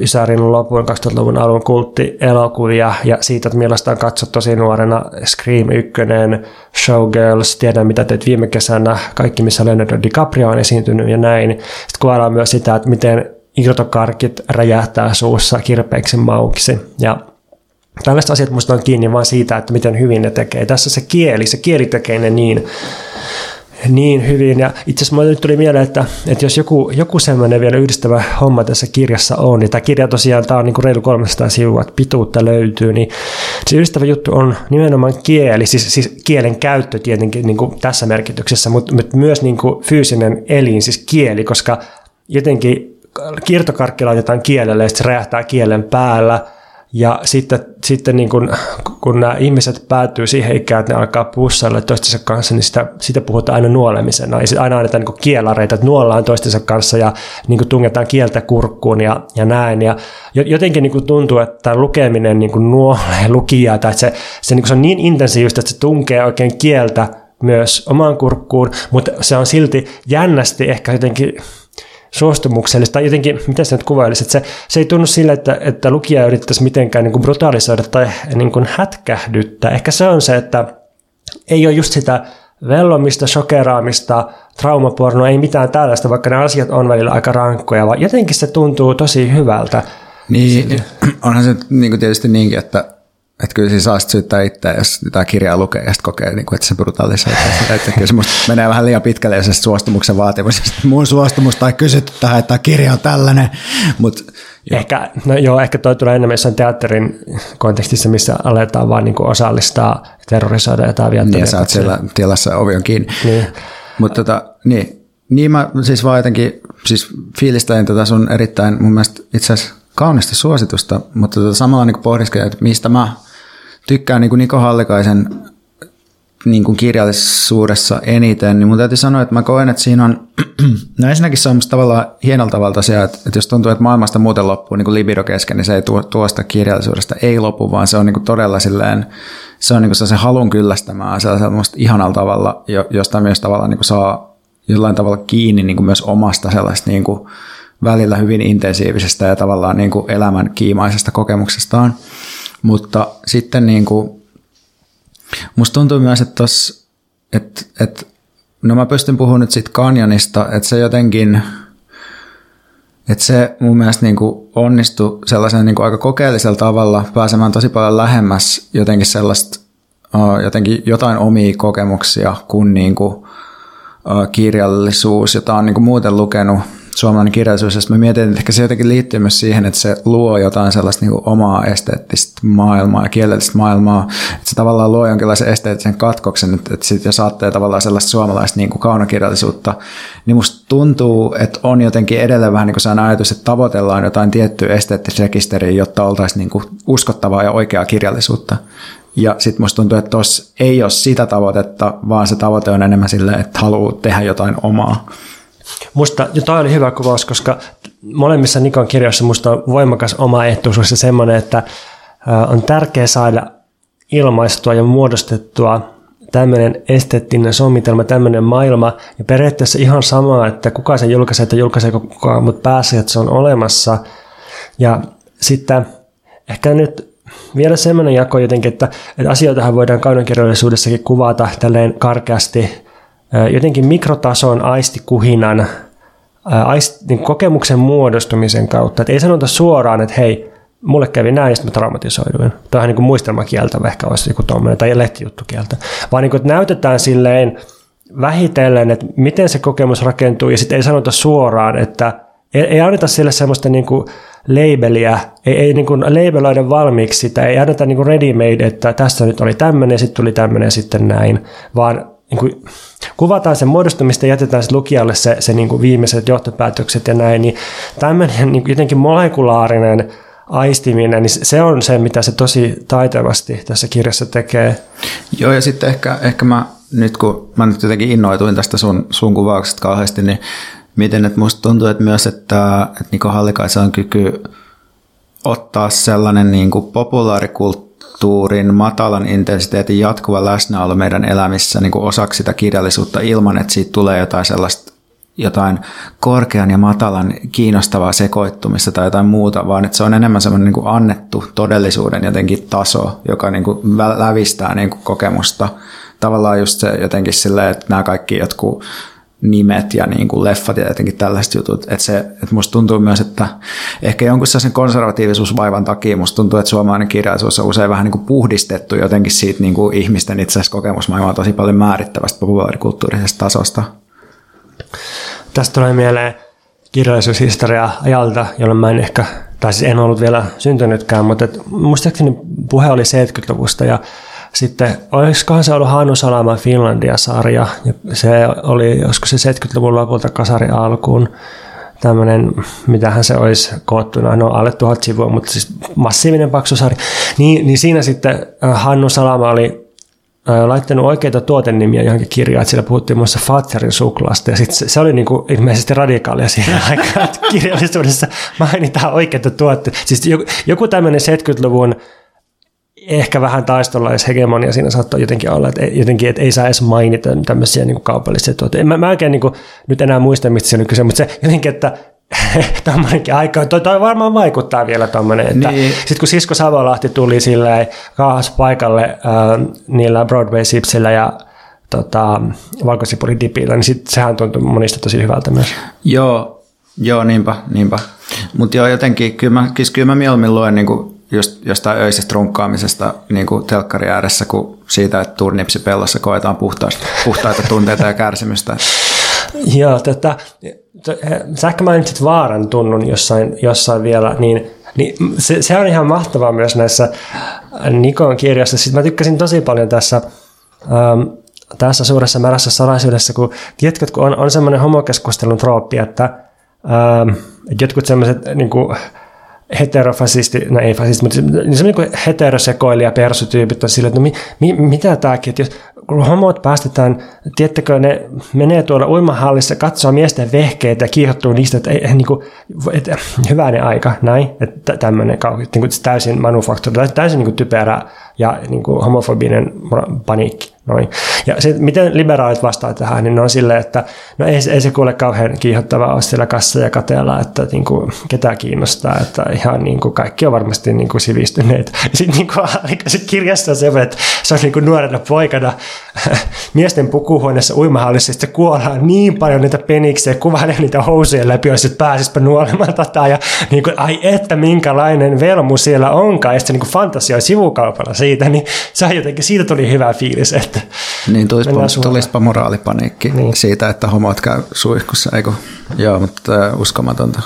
Ysärin lopun 2000-luvun alun kulttielokuvia ja siitä, että millaista on katsottu tosi nuorena Scream 1, Showgirls, tiedän mitä teet viime kesänä, kaikki missä Leonardo DiCaprio on esiintynyt ja näin. Sitten kuvaillaan myös sitä, että miten irtokarkit räjähtää suussa kirpeiksi mauksi ja Tällaiset asiat musta on kiinni vaan siitä, että miten hyvin ne tekee. Tässä se kieli, se kieli tekee ne niin, niin hyvin. Ja itse asiassa nyt tuli mieleen, että, että jos joku, joku semmoinen vielä yhdistävä homma tässä kirjassa on, niin tämä kirja tosiaan tämä on niin kuin reilu 300 sivua, että pituutta löytyy, niin se yhdistävä juttu on nimenomaan kieli, siis, siis kielen käyttö tietenkin niin kuin tässä merkityksessä, mutta, mutta myös niin kuin fyysinen elin, siis kieli, koska jotenkin kiertokarkki laitetaan kielelle ja sitten se räjähtää kielen päällä – ja sitten, sitten niin kun, kun nämä ihmiset päätyy siihen ikään, että ne alkaa pussailla toistensa kanssa, niin sitä, sitä puhutaan aina nuolemisena. Ja aina annetaan niin kielareita, että nuollaan toistensa kanssa ja niin tungetaan kieltä kurkkuun ja, ja näin. Ja jotenkin niin tuntuu, että lukeminen niin nuolee lukijaa, tai että se, se, niin se on niin intensiivistä, että se tunkee oikein kieltä myös omaan kurkkuun, mutta se on silti jännästi ehkä jotenkin suostumuksellista, jotenkin, miten se nyt kuvailisi, että se, se ei tunnu sille, että, että lukija yrittäisi mitenkään niin kuin brutalisoida tai niin kuin hätkähdyttää. Ehkä se on se, että ei ole just sitä vellomista, shokeraamista, traumapornoa, ei mitään tällaista, vaikka ne asiat on välillä aika rankkoja, vaan jotenkin se tuntuu tosi hyvältä. Niin, onhan se niin kuin tietysti niinkin, että että kyllä siis saa syyttää itseä, jos tämä kirjaa lukee ja sitten kokee, niin kuin, että se brutalisoi. Että kyllä se menee vähän liian pitkälle, jos suostumuksen vaatimus. Mun suostumus tai kysytty tähän, että tämä kirja on tällainen. Mut, joo. Ehkä, no joo, ehkä toi tulee enemmän jossain teatterin kontekstissa, missä aletaan vaan niin kuin osallistaa, terrorisoida jotain viattomia. Niin, ja sä oot siellä tilassa, ovi on kiinni. Niin. Mutta tota, niin, niin mä siis vaan jotenkin, siis fiilistäin tätä sun erittäin mun mielestä itse asiassa kaunista suositusta, mutta tota samalla niin pohdiskelin, että mistä mä tykkään niin kuin Niko Hallikaisen niin kuin kirjallisuudessa eniten, niin mun täytyy sanoa, että mä koen, että siinä on, no ensinnäkin se on tavallaan hienolla tavalla tosiaan, että, että jos tuntuu, että maailmasta muuten loppuu niin kuin libido kesken, niin se ei tuo, tuosta kirjallisuudesta ei lopu, vaan se on niin kuin todella silleen, se on niin kuin se halun kyllästämään sellaisella ihanalla tavalla, josta myös tavallaan niin kuin saa jollain tavalla kiinni niin kuin myös omasta sellaista niin kuin välillä hyvin intensiivisestä ja tavallaan niin kuin elämän kiimaisesta kokemuksestaan. Mutta sitten niin kuin, musta tuntuu myös, että tos, että, että no mä pystyn puhumaan nyt siitä kanjonista, että se jotenkin, että se mun mielestä niin kuin onnistui sellaisen niin kuin aika kokeellisella tavalla pääsemään tosi paljon lähemmäs jotenkin sellaista, jotenkin jotain omia kokemuksia kuin, niin kuin kirjallisuus, jota on niin kuin muuten lukenut suomalainen kirjallisuus, ja mä mietin, että ehkä se jotenkin liittyy myös siihen, että se luo jotain sellaista niin omaa esteettistä maailmaa ja kielellistä maailmaa, että se tavallaan luo jonkinlaisen esteettisen katkoksen, että, että sitten jos ajattelee tavallaan sellaista suomalaista niin kuin kaunokirjallisuutta, niin musta tuntuu, että on jotenkin edelleen vähän niin kuin ajatus, että tavoitellaan jotain tiettyä esteettistä rekisteriä, jotta oltaisiin niin kuin uskottavaa ja oikeaa kirjallisuutta. Ja sitten musta tuntuu, että tuossa ei ole sitä tavoitetta, vaan se tavoite on enemmän sille, että haluaa tehdä jotain omaa. Musta, ja toi oli hyvä kuvaus, koska molemmissa Nikon kirjoissa musta on voimakas oma eettuisuus ja semmoinen, että on tärkeää saada ilmaistua ja muodostettua tämmöinen esteettinen sommitelma, tämmöinen maailma, ja periaatteessa ihan sama, että kuka se julkaisee, että julkaisee kukaan, mutta pääsee, että se on olemassa. Ja sitten ehkä nyt vielä semmoinen jako jotenkin, että, että asioitahan voidaan kaunokirjallisuudessakin kuvata tälleen karkeasti jotenkin mikrotason aistikuhinan, niin kokemuksen muodostumisen kautta. Että ei sanota suoraan, että hei, mulle kävi näin, ja sitten mä traumatisoiduin. Tämä on niin kuin muistelmakieltä ehkä olisi joku tuommoinen, tai lehtijuttukieltä. Vaan niin kuin, että näytetään silleen vähitellen, että miten se kokemus rakentuu, ja sitten ei sanota suoraan, että ei, ei anneta sille semmoista niin kuin labeliä, ei, ei niin kuin labeloida valmiiksi sitä, ei anneta niin kuin ready made, että tässä nyt oli tämmöinen, sitten tuli tämmöinen sitten näin, vaan niin kuin, kuvataan sen muodostumista ja jätetään sitten lukijalle se, se niin kuin viimeiset johtopäätökset ja näin, niin tämmöinen niin jotenkin molekulaarinen aistiminen, niin se on se, mitä se tosi taitavasti tässä kirjassa tekee. Joo, ja sitten ehkä, ehkä mä nyt kun mä nyt jotenkin innoituin tästä sun, sun kuvauksesta kauheasti, niin miten, että musta tuntuu, että myös, että, että Niko Hallikaisen on kyky ottaa sellainen niin kuin populaarikulttuuri, kulttuurin matalan intensiteetin jatkuva läsnäolo meidän elämissä niin kuin osaksi sitä kirjallisuutta ilman, että siitä tulee jotain sellaista jotain korkean ja matalan kiinnostavaa sekoittumista tai jotain muuta, vaan että se on enemmän semmoinen niin kuin annettu todellisuuden jotenkin taso, joka niin kuin lävistää niin kuin kokemusta. Tavallaan just se jotenkin silleen, että nämä kaikki jotkut nimet ja niin kuin leffat ja jotenkin tällaiset jutut. Että se, että musta tuntuu myös, että ehkä jonkun sellaisen konservatiivisuusvaivan takia musta tuntuu, että suomalainen kirjallisuus on usein vähän niin kuin puhdistettu jotenkin siitä niin kuin ihmisten itse asiassa kokemusmaailmaa tosi paljon määrittävästä populaarikulttuurisesta tasosta. Tästä tulee mieleen kirjallisuushistoria ajalta, jolloin mä en ehkä, tai siis en ollut vielä syntynytkään, mutta et, muistaakseni puhe oli 70-luvusta ja sitten olisikohan se ollut Hannu Salama Finlandia-sarja, ja se oli joskus se 70-luvun lopulta kasari alkuun tämmöinen, mitähän se olisi koottuna, no alle tuhat sivua, mutta siis massiivinen paksu sarja. Niin, niin siinä sitten äh, Hannu Salama oli äh, laittanut oikeita tuotennimiä johonkin kirjaan, että siellä puhuttiin muassa Fatserin suklaasta, ja sitten se, se oli niin kuin ilmeisesti radikaalia siihen aikaan, että kirjallisuudessa mainitaan oikeita tuotteita. Siis joku, joku tämmöinen 70-luvun ehkä vähän taistolaishegemonia siinä saattaa jotenkin olla, että jotenkin että ei saa edes mainita tämmöisiä niin kuin kaupallisia tuotteita. Mä, mä oikein niin kuin, nyt enää muista, mistä se on kyse, mutta se jotenkin, että tämmöinenkin aika, toi, toi varmaan vaikuttaa vielä tuommoinen, että niin. sitten kun Sisko Savolahti tuli silleen kaahas paikalle äh, niillä Broadway-sipsillä ja tota, valkosipulidipillä, niin sit, sehän tuntui monista tosi hyvältä myös. Joo, joo niinpä, niinpä. Mutta joo, jotenkin, kyllä mä, kyllä mä mieluummin luen niin kuin just jostain öisestä runkkaamisesta niin kuin telkkari ääressä kuin siitä, että turnipsipellossa koetaan puhtaista, puhtaita tunteita ja kärsimystä. Joo, tätä, sä ehkä mainitsit vaaran tunnun jossain, jossain vielä, niin, niin se, se, on ihan mahtavaa myös näissä Nikon kirjassa. Sitten mä tykkäsin tosi paljon tässä, ähm, tässä suuressa märässä salaisuudessa, kun tiedätkö, kun on, on semmoinen homokeskustelun trooppi, että ähm, jotkut semmoiset niin kuin, heterofasisti, no ei fasisti, mutta niin se on niin heterosekoilija persutyypit on sille, että no mi, mi, mitä tämäkin, että jos homot päästetään, tiettäkö, ne menee tuolla uimahallissa, katsoo miesten vehkeitä ja kiihottuu niistä, että, ei, niin kuin, että hyvänen aika, näin, että tämmöinen niin kuin täysin manufaktori, täysin niin kuin typerä ja niin kuin homofobinen paniikki. Noin. Ja sit, miten liberaalit vastaa tähän, niin ne on silleen, että no ei, ei se kuule kauhean kiihottavaa olla siellä kassa ja kateella, että niin kuin, ketä kiinnostaa, että ihan niin kuin, kaikki on varmasti niin kuin, sivistyneet. Sitten niin sit kirjassa on se, että se on niin kuin, nuorena poikana miesten pukuhuoneessa uimahallissa, sitten kuollaan niin paljon niitä peniksiä, kuvailee niitä housujen läpi, jos pääsispä nuolemaan tätä, ja niin kuin, ai että minkälainen velmu siellä onkaan, ja sitten niin kuin, fantasioi sivukaupalla siitä, niin se jotenkin, siitä tuli hyvä fiilis, että Niin tulispa, tulispa moraalipaniikki niin. siitä, että homot käy suihkussa, eikö? Joo, mutta äh, uskomatonta.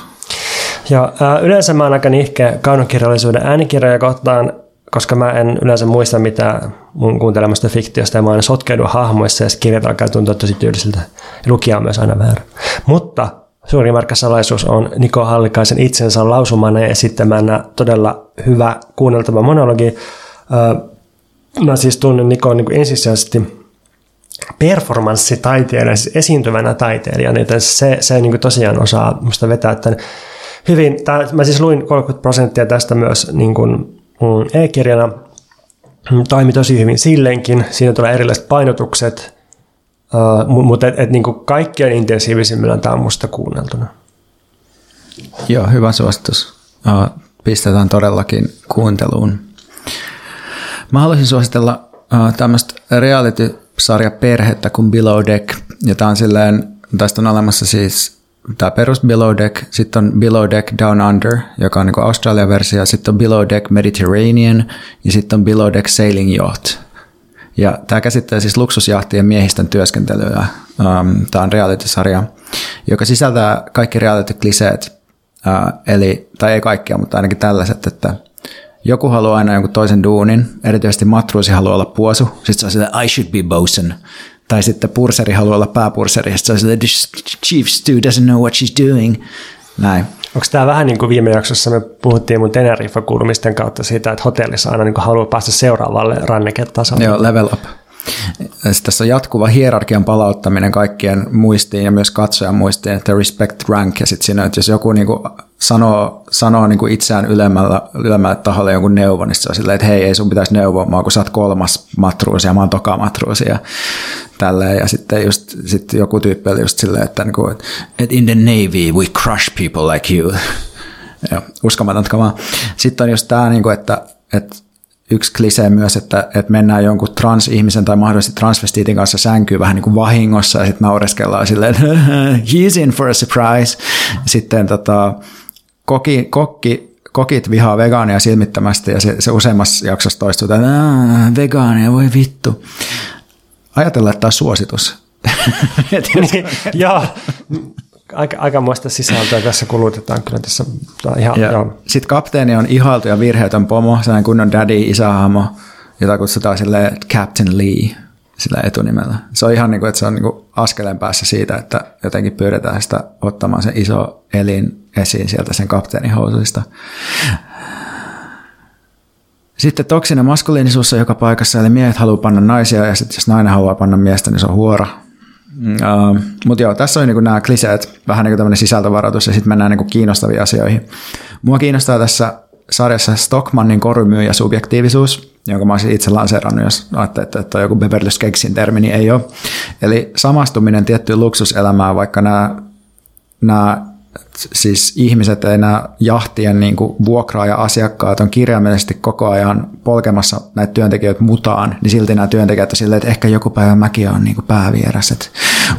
Joo, äh, yleensä mä oon aika nihkeä kaunokirjallisuuden äänikirjoja kohtaan, koska mä en yleensä muista mitä mun kuuntelemasta fiktiosta ja mä aina sotkeudu hahmoissa ja kirjat alkaa tuntua tosi tyylisiltä. Ja lukija on myös aina väärä. Mutta suuri markka salaisuus on Niko Hallikaisen itsensä lausumana ja esittämänä todella hyvä kuunneltava monologi. Mä siis tunnen Nikon niin ensisijaisesti performanssitaiteilijana, siis esiintyvänä taiteilijana, joten se, se niin kuin tosiaan osaa musta vetää tämän hyvin. Tää, mä siis luin 30 prosenttia tästä myös niin kuin, e-kirjana. Toimi tosi hyvin silleenkin. Siinä tulee erilaiset painotukset, uh, mutta et, et, niin kuin kaikkein intensiivisimmillään tämä on musta kuunneltuna. Joo, hyvä suositus. Uh, pistetään todellakin kuunteluun. Mä haluaisin suositella uh, tämmöistä reality-sarja perhettä kuin Below Deck. Ja tää on silleen, tästä on olemassa siis tämä perus Below Deck, sitten on Below Deck Down Under, joka on niin Australian versio, sitten on Below Deck Mediterranean ja sitten on Below Deck Sailing Yacht. Ja tämä käsittää siis luksusjahtien miehistön työskentelyä. Um, tämä on reality-sarja, joka sisältää kaikki reality-kliseet, uh, eli, tai ei kaikkia, mutta ainakin tällaiset, että – joku haluaa aina jonkun toisen duunin, erityisesti matruusi haluaa olla puosu, sitten se on sille I should be bosun. Tai sitten purseri haluaa olla pääpurseri, sitten se on sille chief stew doesn't know what she's doing. Näin. Onko tämä vähän niin kuin viime jaksossa me puhuttiin mun Teneriffa-kuulumisten kautta siitä, että hotellissa aina niin haluaa päästä seuraavalle ranneketasolle? Joo, level up. Sitten tässä on jatkuva hierarkian palauttaminen kaikkien muistiin ja myös katsojan muistiin, että respect rank. Ja sitten siinä, että jos joku niin kuin sanoo, sanoo niin kuin itseään ylemmällä, ylemmällä taholla jonkun neuvon, niin se on silleen, että hei, ei sun pitäisi neuvoa mua, kun sä oot kolmas matruusi ja mä oon toka matruusi ja tälleen. Ja sitten just, sit joku tyyppi oli just silleen, että, niin kuin, että in the Navy we crush people like you. ja, uskomatonta kamaa. Sitten on just tämä, niin kuin, että, että yksi klisee myös, että, että mennään jonkun transihmisen tai mahdollisesti transvestiitin kanssa sänkyyn vähän niin kuin vahingossa ja sitten naureskellaan silleen, he's in for a surprise. Sitten tota, koki, kokki, kokit vihaa vegaania silmittömästi ja se, se useammassa jaksossa toistuu, että vegaania, voi vittu. Ajatellaan, että tämä on suositus. niin, joo, aika, aikamoista sisältöä tässä kulutetaan kyllä tässä. Ihan, ja joo. Sitten kapteeni on ihailtu ja virheetön pomo, sellainen kunnon daddy isähahmo, jota kutsutaan sille Captain Lee sillä etunimellä. Se on ihan niin kuin, että se on niin kuin askeleen päässä siitä, että jotenkin pyydetään sitä ottamaan se iso elin esiin sieltä sen kapteenin housuista. Sitten toksinen maskuliinisuus on joka paikassa, eli miehet haluaa panna naisia, ja sitten jos nainen haluaa panna miestä, niin se on huora. Uh, Mutta joo, tässä on niinku nämä kliseet, vähän niin kuin tämmöinen sisältövaroitus, ja sitten mennään niinku kiinnostaviin asioihin. Mua kiinnostaa tässä sarjassa Stockmannin korumyyjä subjektiivisuus, jonka mä olisin itse lanseerannut, jos ajattelee, että, on joku Beverly Skegsin termi, niin ei ole. Eli samastuminen tiettyyn luksuselämään, vaikka nämä, nämä siis ihmiset ja nämä jahtien niin kuin vuokraaja-asiakkaat on kirjaimellisesti koko ajan polkemassa näitä työntekijöitä mutaan, niin silti nämä työntekijät on silleen, että ehkä joku päivä mäkin on niin kuin päävierässä, että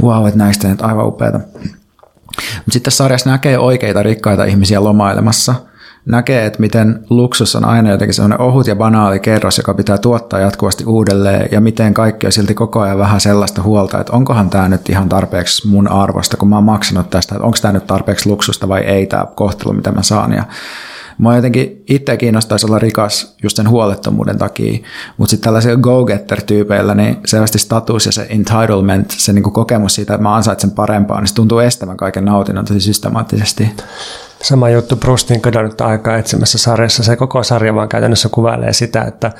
wow, että näistä on aivan upeata. Mutta sitten sarjassa näkee oikeita rikkaita ihmisiä lomailemassa – näkee, että miten luksus on aina jotenkin sellainen ohut ja banaali kerros, joka pitää tuottaa jatkuvasti uudelleen, ja miten kaikki on silti koko ajan vähän sellaista huolta, että onkohan tämä nyt ihan tarpeeksi mun arvosta, kun mä oon maksanut tästä, että onko tämä nyt tarpeeksi luksusta vai ei tämä kohtelu, mitä mä saan. Ja Mua jotenkin itse kiinnostaisi olla rikas just sen huolettomuuden takia, mutta sitten tällaisilla go-getter-tyypeillä, niin selvästi status ja se entitlement, se niinku kokemus siitä, että mä ansaitsen parempaa, niin se tuntuu estävän kaiken nautinnon tosi systemaattisesti. Sama juttu Brustin kadonnutta aikaa etsimässä sarjassa. Se koko sarja vaan käytännössä kuvailee sitä, että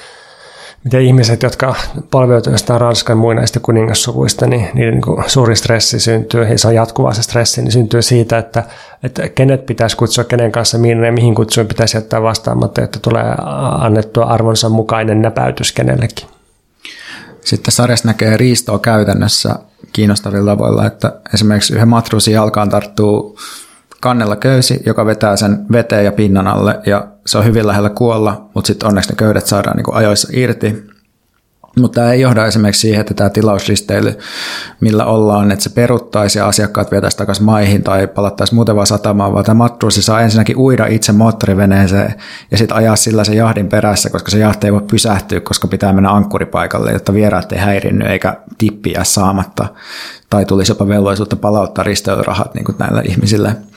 miten ihmiset, jotka palveutuvat Ranskan muinaista kuningassuvuista, niin niiden niin suuri stressi syntyy, ja se on jatkuvaa se stressi, niin syntyy siitä, että, että kenet pitäisi kutsua, kenen kanssa minne ja mihin kutsuun pitäisi jättää vastaamatta, että tulee annettua arvonsa mukainen näpäytys kenellekin. Sitten sarjassa näkee riistoa käytännössä kiinnostavilla tavoilla, että esimerkiksi yhden matruusin jalkaan tarttuu kannella köysi, joka vetää sen veteen ja pinnan alle ja se on hyvin lähellä kuolla, mutta sitten onneksi ne köydet saadaan niin ajoissa irti. Mutta tämä ei johda esimerkiksi siihen, että tämä tilauslisteily, millä ollaan, että se peruttaisi ja asiakkaat vietäisi takaisin maihin tai palattaisi muuten vaan satamaan, vaan tämä matruusi saa ensinnäkin uida itse moottoriveneeseen ja sitten ajaa sillä se jahdin perässä, koska se jahti ei voi pysähtyä, koska pitää mennä ankkuripaikalle, jotta vieraat ei häirinny eikä tippiä saamatta tai tulisi jopa velvollisuutta palauttaa risteilyrahat niin kuin näille ihmisille –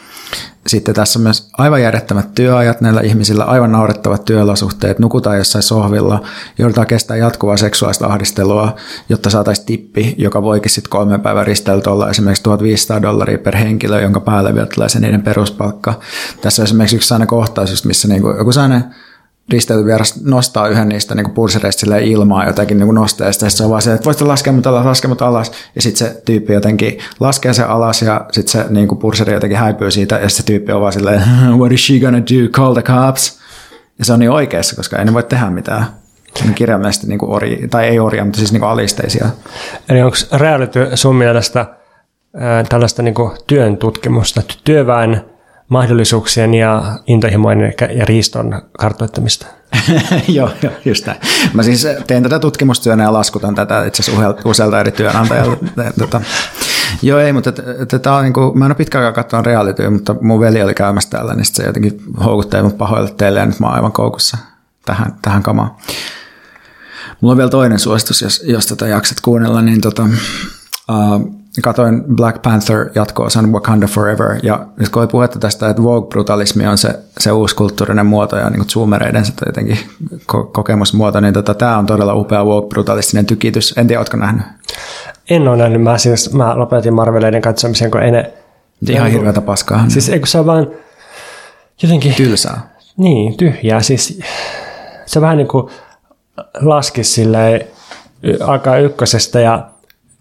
sitten tässä myös aivan järjettömät työajat näillä ihmisillä, aivan naurettavat työolosuhteet, nukutaan jossain sohvilla, joudutaan kestää jatkuvaa seksuaalista ahdistelua, jotta saataisiin tippi, joka voikin sitten kolmen päivän risteiltä olla esimerkiksi 1500 dollaria per henkilö, jonka päälle vielä tulee se niiden peruspalkka. Tässä on esimerkiksi yksi sellainen kohtaus, missä niinku joku sellainen risteilyvieras nostaa yhden niistä niin pulsereista ilmaa jotenkin niin nosteesta, ja se on vaan se, että voisit laskea mut alas, laskea mut alas, ja sitten se tyyppi jotenkin laskee sen alas, ja sitten se niin kuin purseri jotenkin häipyy siitä, ja se tyyppi on vaan silleen, what is she gonna do, call the cops? Ja se on niin oikeassa, koska ei ne voi tehdä mitään. Kirjaimellisesti niin ori, tai ei orja, mutta siis niin alisteisia. Eli onko reality sun mielestä tällaista niin kuin työn tutkimusta, työväen mahdollisuuksien ja intohimojen ja riiston kartoittamista. joo, joo, just näin. Mä siis teen tätä tutkimustyönä ja laskutan tätä itse asiassa usealta eri työnantajalta. tota, joo, ei, mutta tämä on niin kuin, mä en ole pitkään aikaa katsonut realityä, mutta mun veli oli käymässä täällä, niin se jotenkin houkutteli mut pahoille teille ja nyt mä oon aivan koukussa tähän, tähän kamaan. Mulla on vielä toinen suositus, jos, jos tätä jaksat kuunnella, niin tota, uh, katoin Black Panther jatko-osan Wakanda Forever, ja nyt kun oli puhetta tästä, että Vogue-brutalismi on se, se uusi kulttuurinen muoto ja niin zoomereiden se jotenkin ko- kokemusmuoto, niin tota, tämä on todella upea Vogue-brutalistinen tykitys. En tiedä, oletko nähnyt? En ole nähnyt. Mä, siis, mä lopetin Marveleiden katsomisen, kun ei ne... Ihan hirveätä paskaa. Siis eikö se ole vaan jotenkin... Tylsää. Niin, tyhjää. Siis se vähän niin kuin laskisi silleen, alkaa ykkösestä ja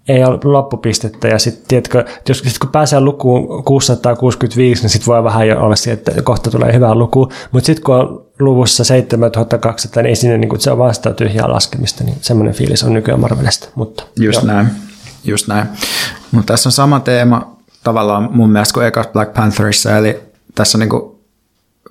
ei ole loppupistettä ja sitten tiedätkö, jos sit kun pääsee lukuun 665, niin sitten voi vähän jo olla siihen, että kohta tulee hyvä luku, mutta sitten kun on luvussa 7200, niin ei sinne, niin kuin, se on vasta tyhjää laskemista, niin semmoinen fiilis on nykyään Marvelista. Mutta, just joo. näin, just näin. Mutta tässä on sama teema tavallaan mun mielestä kuin ekas Black Pantherissa, eli tässä on niin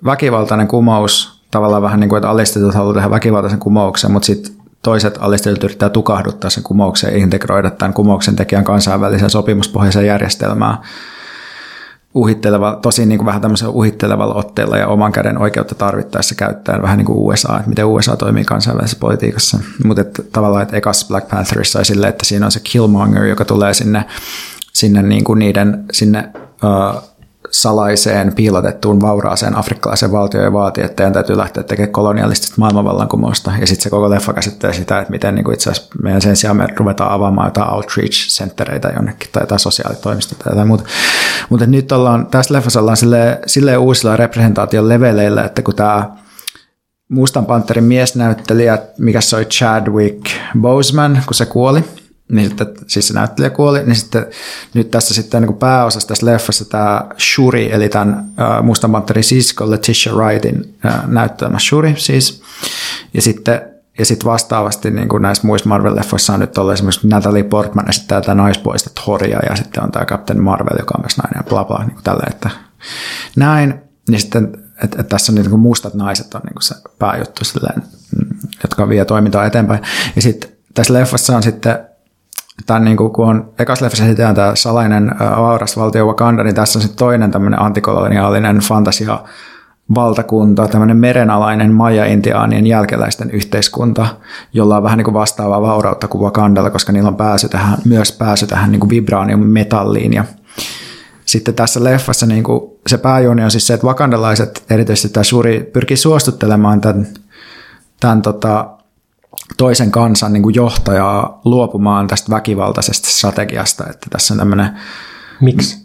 väkivaltainen kumous tavallaan vähän niin kuin, että alistetut haluaa tehdä väkivaltaisen kumouksen, mutta sitten toiset alistetut yrittää tukahduttaa sen kumouksen ja integroida tämän kumouksen tekijän kansainväliseen sopimuspohjaiseen järjestelmään uhitteleva, tosi niin kuin vähän tämmöisellä uhittelevalla otteella ja oman käden oikeutta tarvittaessa käyttäen vähän niin kuin USA, että miten USA toimii kansainvälisessä politiikassa. Mutta tavallaan, että ekas Black Pantherissa sai silleen, että siinä on se Killmonger, joka tulee sinne, sinne niin kuin niiden, sinne uh, salaiseen, piilotettuun, vauraaseen afrikkalaiseen valtioon ja vaati, että teidän täytyy lähteä tekemään kolonialistista maailmanvallankumousta. Ja sitten se koko leffa käsittelee sitä, että miten niin itse asiassa meidän sen sijaan me ruvetaan avaamaan jotain outreach-senttereitä jonnekin tai jotain sosiaalitoimistoa tai jotain muuta. Mutta nyt ollaan, tässä leffassa ollaan silleen, silleen uusilla representaation leveleillä, että kun tämä Mustan Panterin miesnäyttelijä, mikä se oli Chadwick Boseman, kun se kuoli, niin sitten, siis se näyttelijä kuoli, niin sitten nyt tässä sitten niin pääosassa tässä leffassa tämä Shuri, eli tämän uh, Mustan Panterin sisko Letitia Wrightin uh, näyttelemä Shuri siis, ja sitten ja sitten vastaavasti niin kuin näissä muissa Marvel-leffoissa on nyt ollut esimerkiksi Natalie Portman esittää tätä naispuolista Thoria ja sitten on tämä Captain Marvel, joka on myös nainen ja bla bla, niin kuin tällä, että näin. Niin sitten, että, että tässä on niin kuin mustat naiset on niin kuin se pääjuttu silleen, mm, jotka vie toimintaa eteenpäin. Ja sitten tässä leffassa on sitten tämän niin kuin, kun on ekas leffassa esitetään tämä salainen vauras valtio Wakanda, niin tässä on sitten toinen tämmöinen antikoloniaalinen fantasia valtakunta, tämmöinen merenalainen maja-intiaanien jälkeläisten yhteiskunta, jolla on vähän niin kuin vastaavaa vaurautta kuin Wakandalla, koska niillä on pääsy tähän, myös pääsy tähän niin kuin vibraanium-metalliin. Ja sitten tässä leffassa niin kuin se pääjuoni on siis se, että wakandalaiset, erityisesti tämä Shuri, pyrkii suostuttelemaan tämän, tämän tota, toisen kansan niin kuin johtajaa luopumaan tästä väkivaltaisesta strategiasta, että tässä on tämmöinen... Miksi?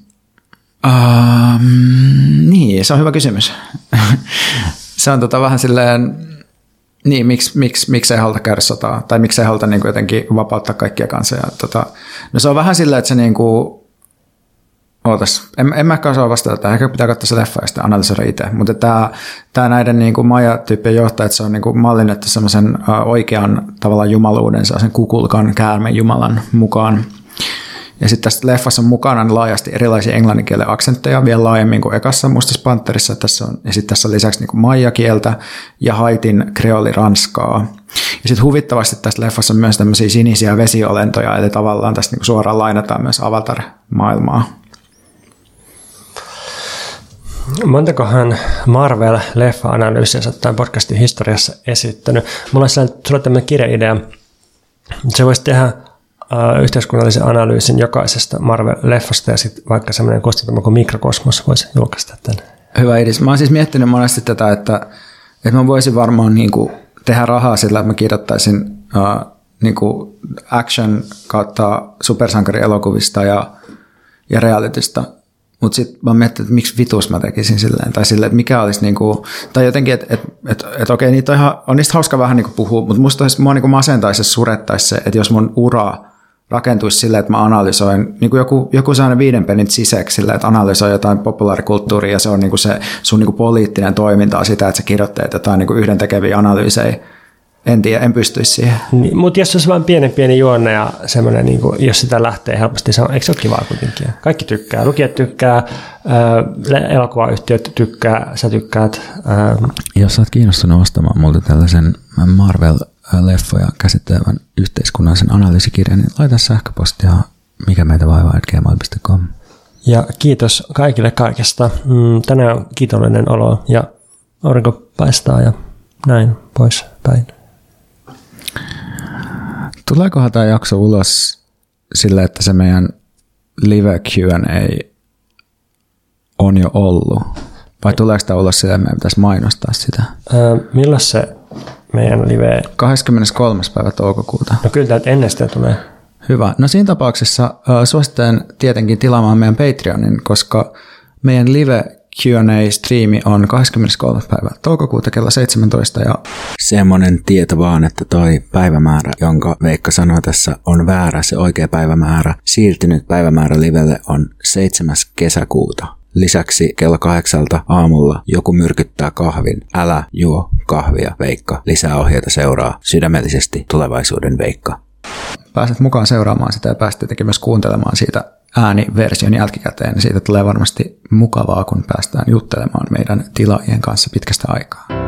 Um, niin, se on hyvä kysymys. se on tota vähän silleen, niin, miksi, miksi, miksi ei haluta käydä sotaa, tai miksi ei haluta niin kuin jotenkin vapauttaa kaikkia kansoja. Tota, no se on vähän silleen, että se niin kuin, Ootas, en, en mä osaa vastata tähän, ehkä pitää katsoa se leffa ja sitten analysoida itse. Mutta tämä, tämä näiden niin kuin Maja-tyyppien johtajat, se on niin kuin mallinnettu semmoisen oikean tavallaan jumaluuden, sen kukulkan käärmen jumalan mukaan. Ja sitten tässä leffassa on mukana laajasti erilaisia englanninkielen aksentteja vielä laajemmin kuin ekassa Mustassa Panterissa. Tässä on, ja sitten tässä on lisäksi niin Maija-kieltä ja Haitin kreoli-ranskaa. Ja sitten huvittavasti tässä leffassa on myös tämmöisiä sinisiä vesiolentoja, eli tavallaan tässä niin suoraan lainataan myös Avatar-maailmaa. Montakohan Marvel-leffa-analyysiä tämän podcastin historiassa esittänyt? Mulla on sulle tämmöinen kirjaidea. Se voisi tehdä uh, yhteiskunnallisen analyysin jokaisesta Marvel-leffasta ja sitten vaikka semmoinen kostintama kuin Mikrokosmos voisi julkaista tämän. Hyvä idis. Mä oon siis miettinyt monesti tätä, että, että mä voisin varmaan niin kuin tehdä rahaa sillä, että mä kirjoittaisin uh, niin kuin action kautta supersankarielokuvista ja, ja realitystä mutta sitten mä mietin, että miksi vitus mä tekisin silleen, tai silleen, että mikä olisi niinku, tai jotenkin, että et, et, et, okei, niitä on, ihan, on niistä hauska vähän niinku puhua, mutta musta olisi, mua niinku masentaisi ja surettaisi se, että jos mun ura rakentuisi silleen, että mä analysoin, niin kuin joku, joku sellainen viiden pelin siseksi silleen, että analysoi jotain populaarikulttuuria ja se on niin kuin se sun niin kuin poliittinen toiminta sitä, että sä kirjoitteet jotain niin kuin yhdentekeviä analyysejä en tiedä, en pystyisi siihen. Niin, mutta jos olisi vain pienen pieni juonne ja semmoinen, niin kuin, jos sitä lähtee helposti, se on, eikö se ole kivaa kuitenkin? Kaikki tykkää, lukijat tykkää, äh, elokuvayhtiöt tykkää, sä tykkäät. Äh. Jos olet kiinnostunut ostamaan multa tällaisen Marvel-leffoja käsittelevän yhteiskunnallisen analyysikirjan, niin laita sähköpostia mikä meitä vaivaa gmail.com. Ja kiitos kaikille kaikesta. Mm, tänään on kiitollinen olo ja aurinko paistaa ja näin pois päin. Tuleekohan tämä jakso ulos sillä, että se meidän live Q&A on jo ollut? Vai tuleeko tämä ulos sillä, että meidän pitäisi mainostaa sitä? Öö, milloin se meidän live? 23. päivä toukokuuta. No kyllä täältä ennen sitä tulee. Hyvä. No siinä tapauksessa äh, suosittelen tietenkin tilaamaan meidän Patreonin, koska meidän live Q&A-striimi on 23. päivä toukokuuta kello 17. Ja semmonen tieto vaan, että toi päivämäärä, jonka Veikka sanoi tässä, on väärä se oikea päivämäärä. Siirtynyt päivämäärä livelle on 7. kesäkuuta. Lisäksi kello kahdeksalta aamulla joku myrkyttää kahvin. Älä juo kahvia, Veikka. Lisää ohjeita seuraa. Sydämellisesti tulevaisuuden Veikka. Pääset mukaan seuraamaan sitä ja pääset tietenkin myös kuuntelemaan siitä ääniversion jälkikäteen, niin siitä tulee varmasti mukavaa, kun päästään juttelemaan meidän tilaajien kanssa pitkästä aikaa.